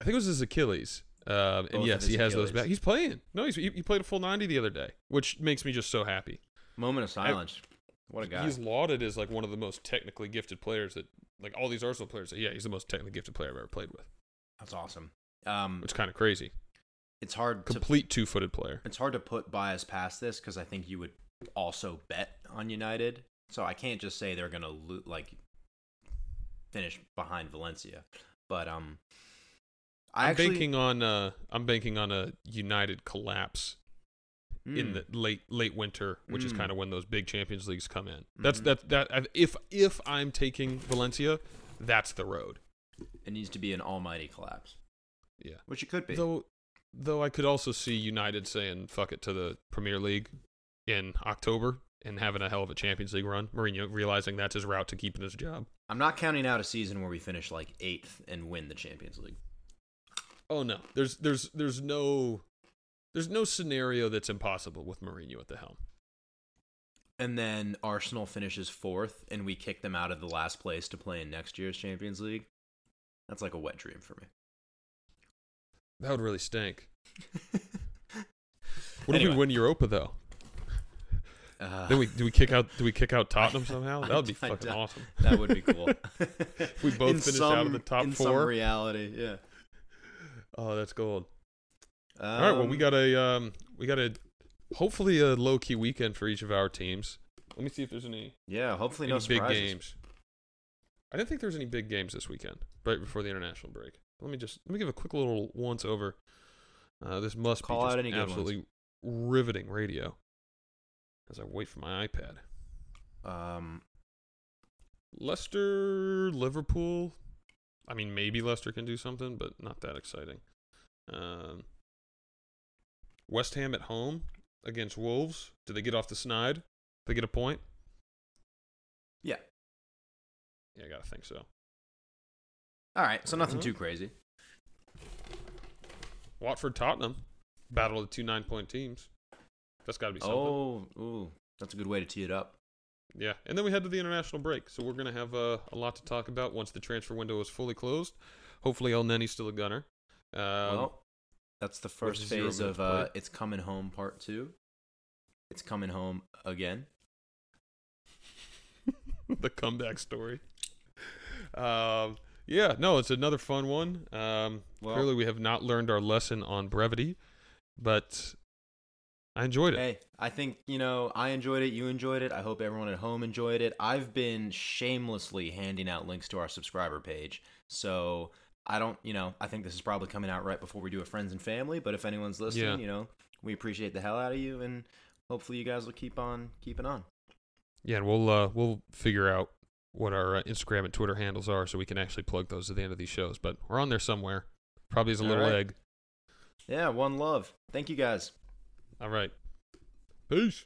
I think it was his Achilles. Um, Both and of yes, his he has those Achilles. back. He's playing. No, he's, he, he played a full 90 the other day, which makes me just so happy. Moment of silence. What a guy. He's lauded as like one of the most technically gifted players that, like all these Arsenal players. Say, yeah, he's the most technically gifted player I've ever played with. That's awesome. Um, Which is kind of crazy. it's hard to Complete two-footed player. it's hard to put bias past this because I think you would also bet on United. So I can't just say they're gonna lo- like finish behind Valencia. But um, I I'm actually banking on uh, I'm banking on a United collapse in Mm, the late late winter, which is Mm. kind of when those big Champions Leagues come in. That's Mhm. that that if if I'm taking Valencia, that's the road. it needs to be an almighty collapse, Yeah. which it could be. Though though I could also see United saying fuck it to the Premier League in October and having a hell of a Champions League run. Mourinho realizing that's his route to keeping his job. I'm not counting out a season where we finish like eighth and win the Champions League. Oh no. There's there's there's no there's no scenario that's impossible with Mourinho at the helm. And then Arsenal finishes fourth, and we kick them out of the last place to play in next year's Champions League. That's like a wet dream for me. That would really stink. What if we win Europa though? Uh, Then we do we kick out do we kick out Tottenham somehow? That would be I fucking awesome. that would be cool. we both In finish out of the some- top in four. Some reality, yeah. Oh, that's gold. Um, All right, well we got a um we got a hopefully a low key weekend for each of our teams. Let me see if there's any, yeah. Hopefully, any no big surprises. games. I didn't think there was any big games this weekend, right before the international break. Let me just let me give a quick little once over. Uh, this must Call be out any absolutely riveting radio. As I wait for my iPad. Um, Leicester, Liverpool. I mean, maybe Leicester can do something, but not that exciting. Um, West Ham at home against Wolves. Do they get off the snide? They get a point? yeah. Yeah, I gotta think so. All right, so nothing Mhm. too crazy. Watford, Tottenham, battle of the two nine-point teams. That's got to be something. Oh, ooh, that's a good way to tee it up. Yeah, and then we head to the international break, so we're gonna have uh, a lot to talk about once the transfer window is fully closed. Hopefully, Elneny's still a gunner. Um, well, that's the first is phase of uh, "It's Coming Home" Part Two. It's coming home again. the comeback story. Um, yeah, no, it's another fun one. Um, Well- clearly, we have not learned our lesson on brevity, but I enjoyed it. Hey, I think, you know, I enjoyed it. You enjoyed it. I hope everyone at home enjoyed it. I've been shamelessly handing out links to our subscriber page. So I don't, you know, I think this is probably coming out right before we do a friends and family. But if anyone's listening, Yeah. you know, we appreciate the hell out of you. And hopefully you guys will keep on keeping on. Yeah, and we'll uh, we'll figure out what our uh, Instagram and Twitter handles are so we can actually plug those at the end of these shows. But we're on there somewhere. Probably as a All little right. egg. Yeah, one love. Thank you guys. All right. Peace.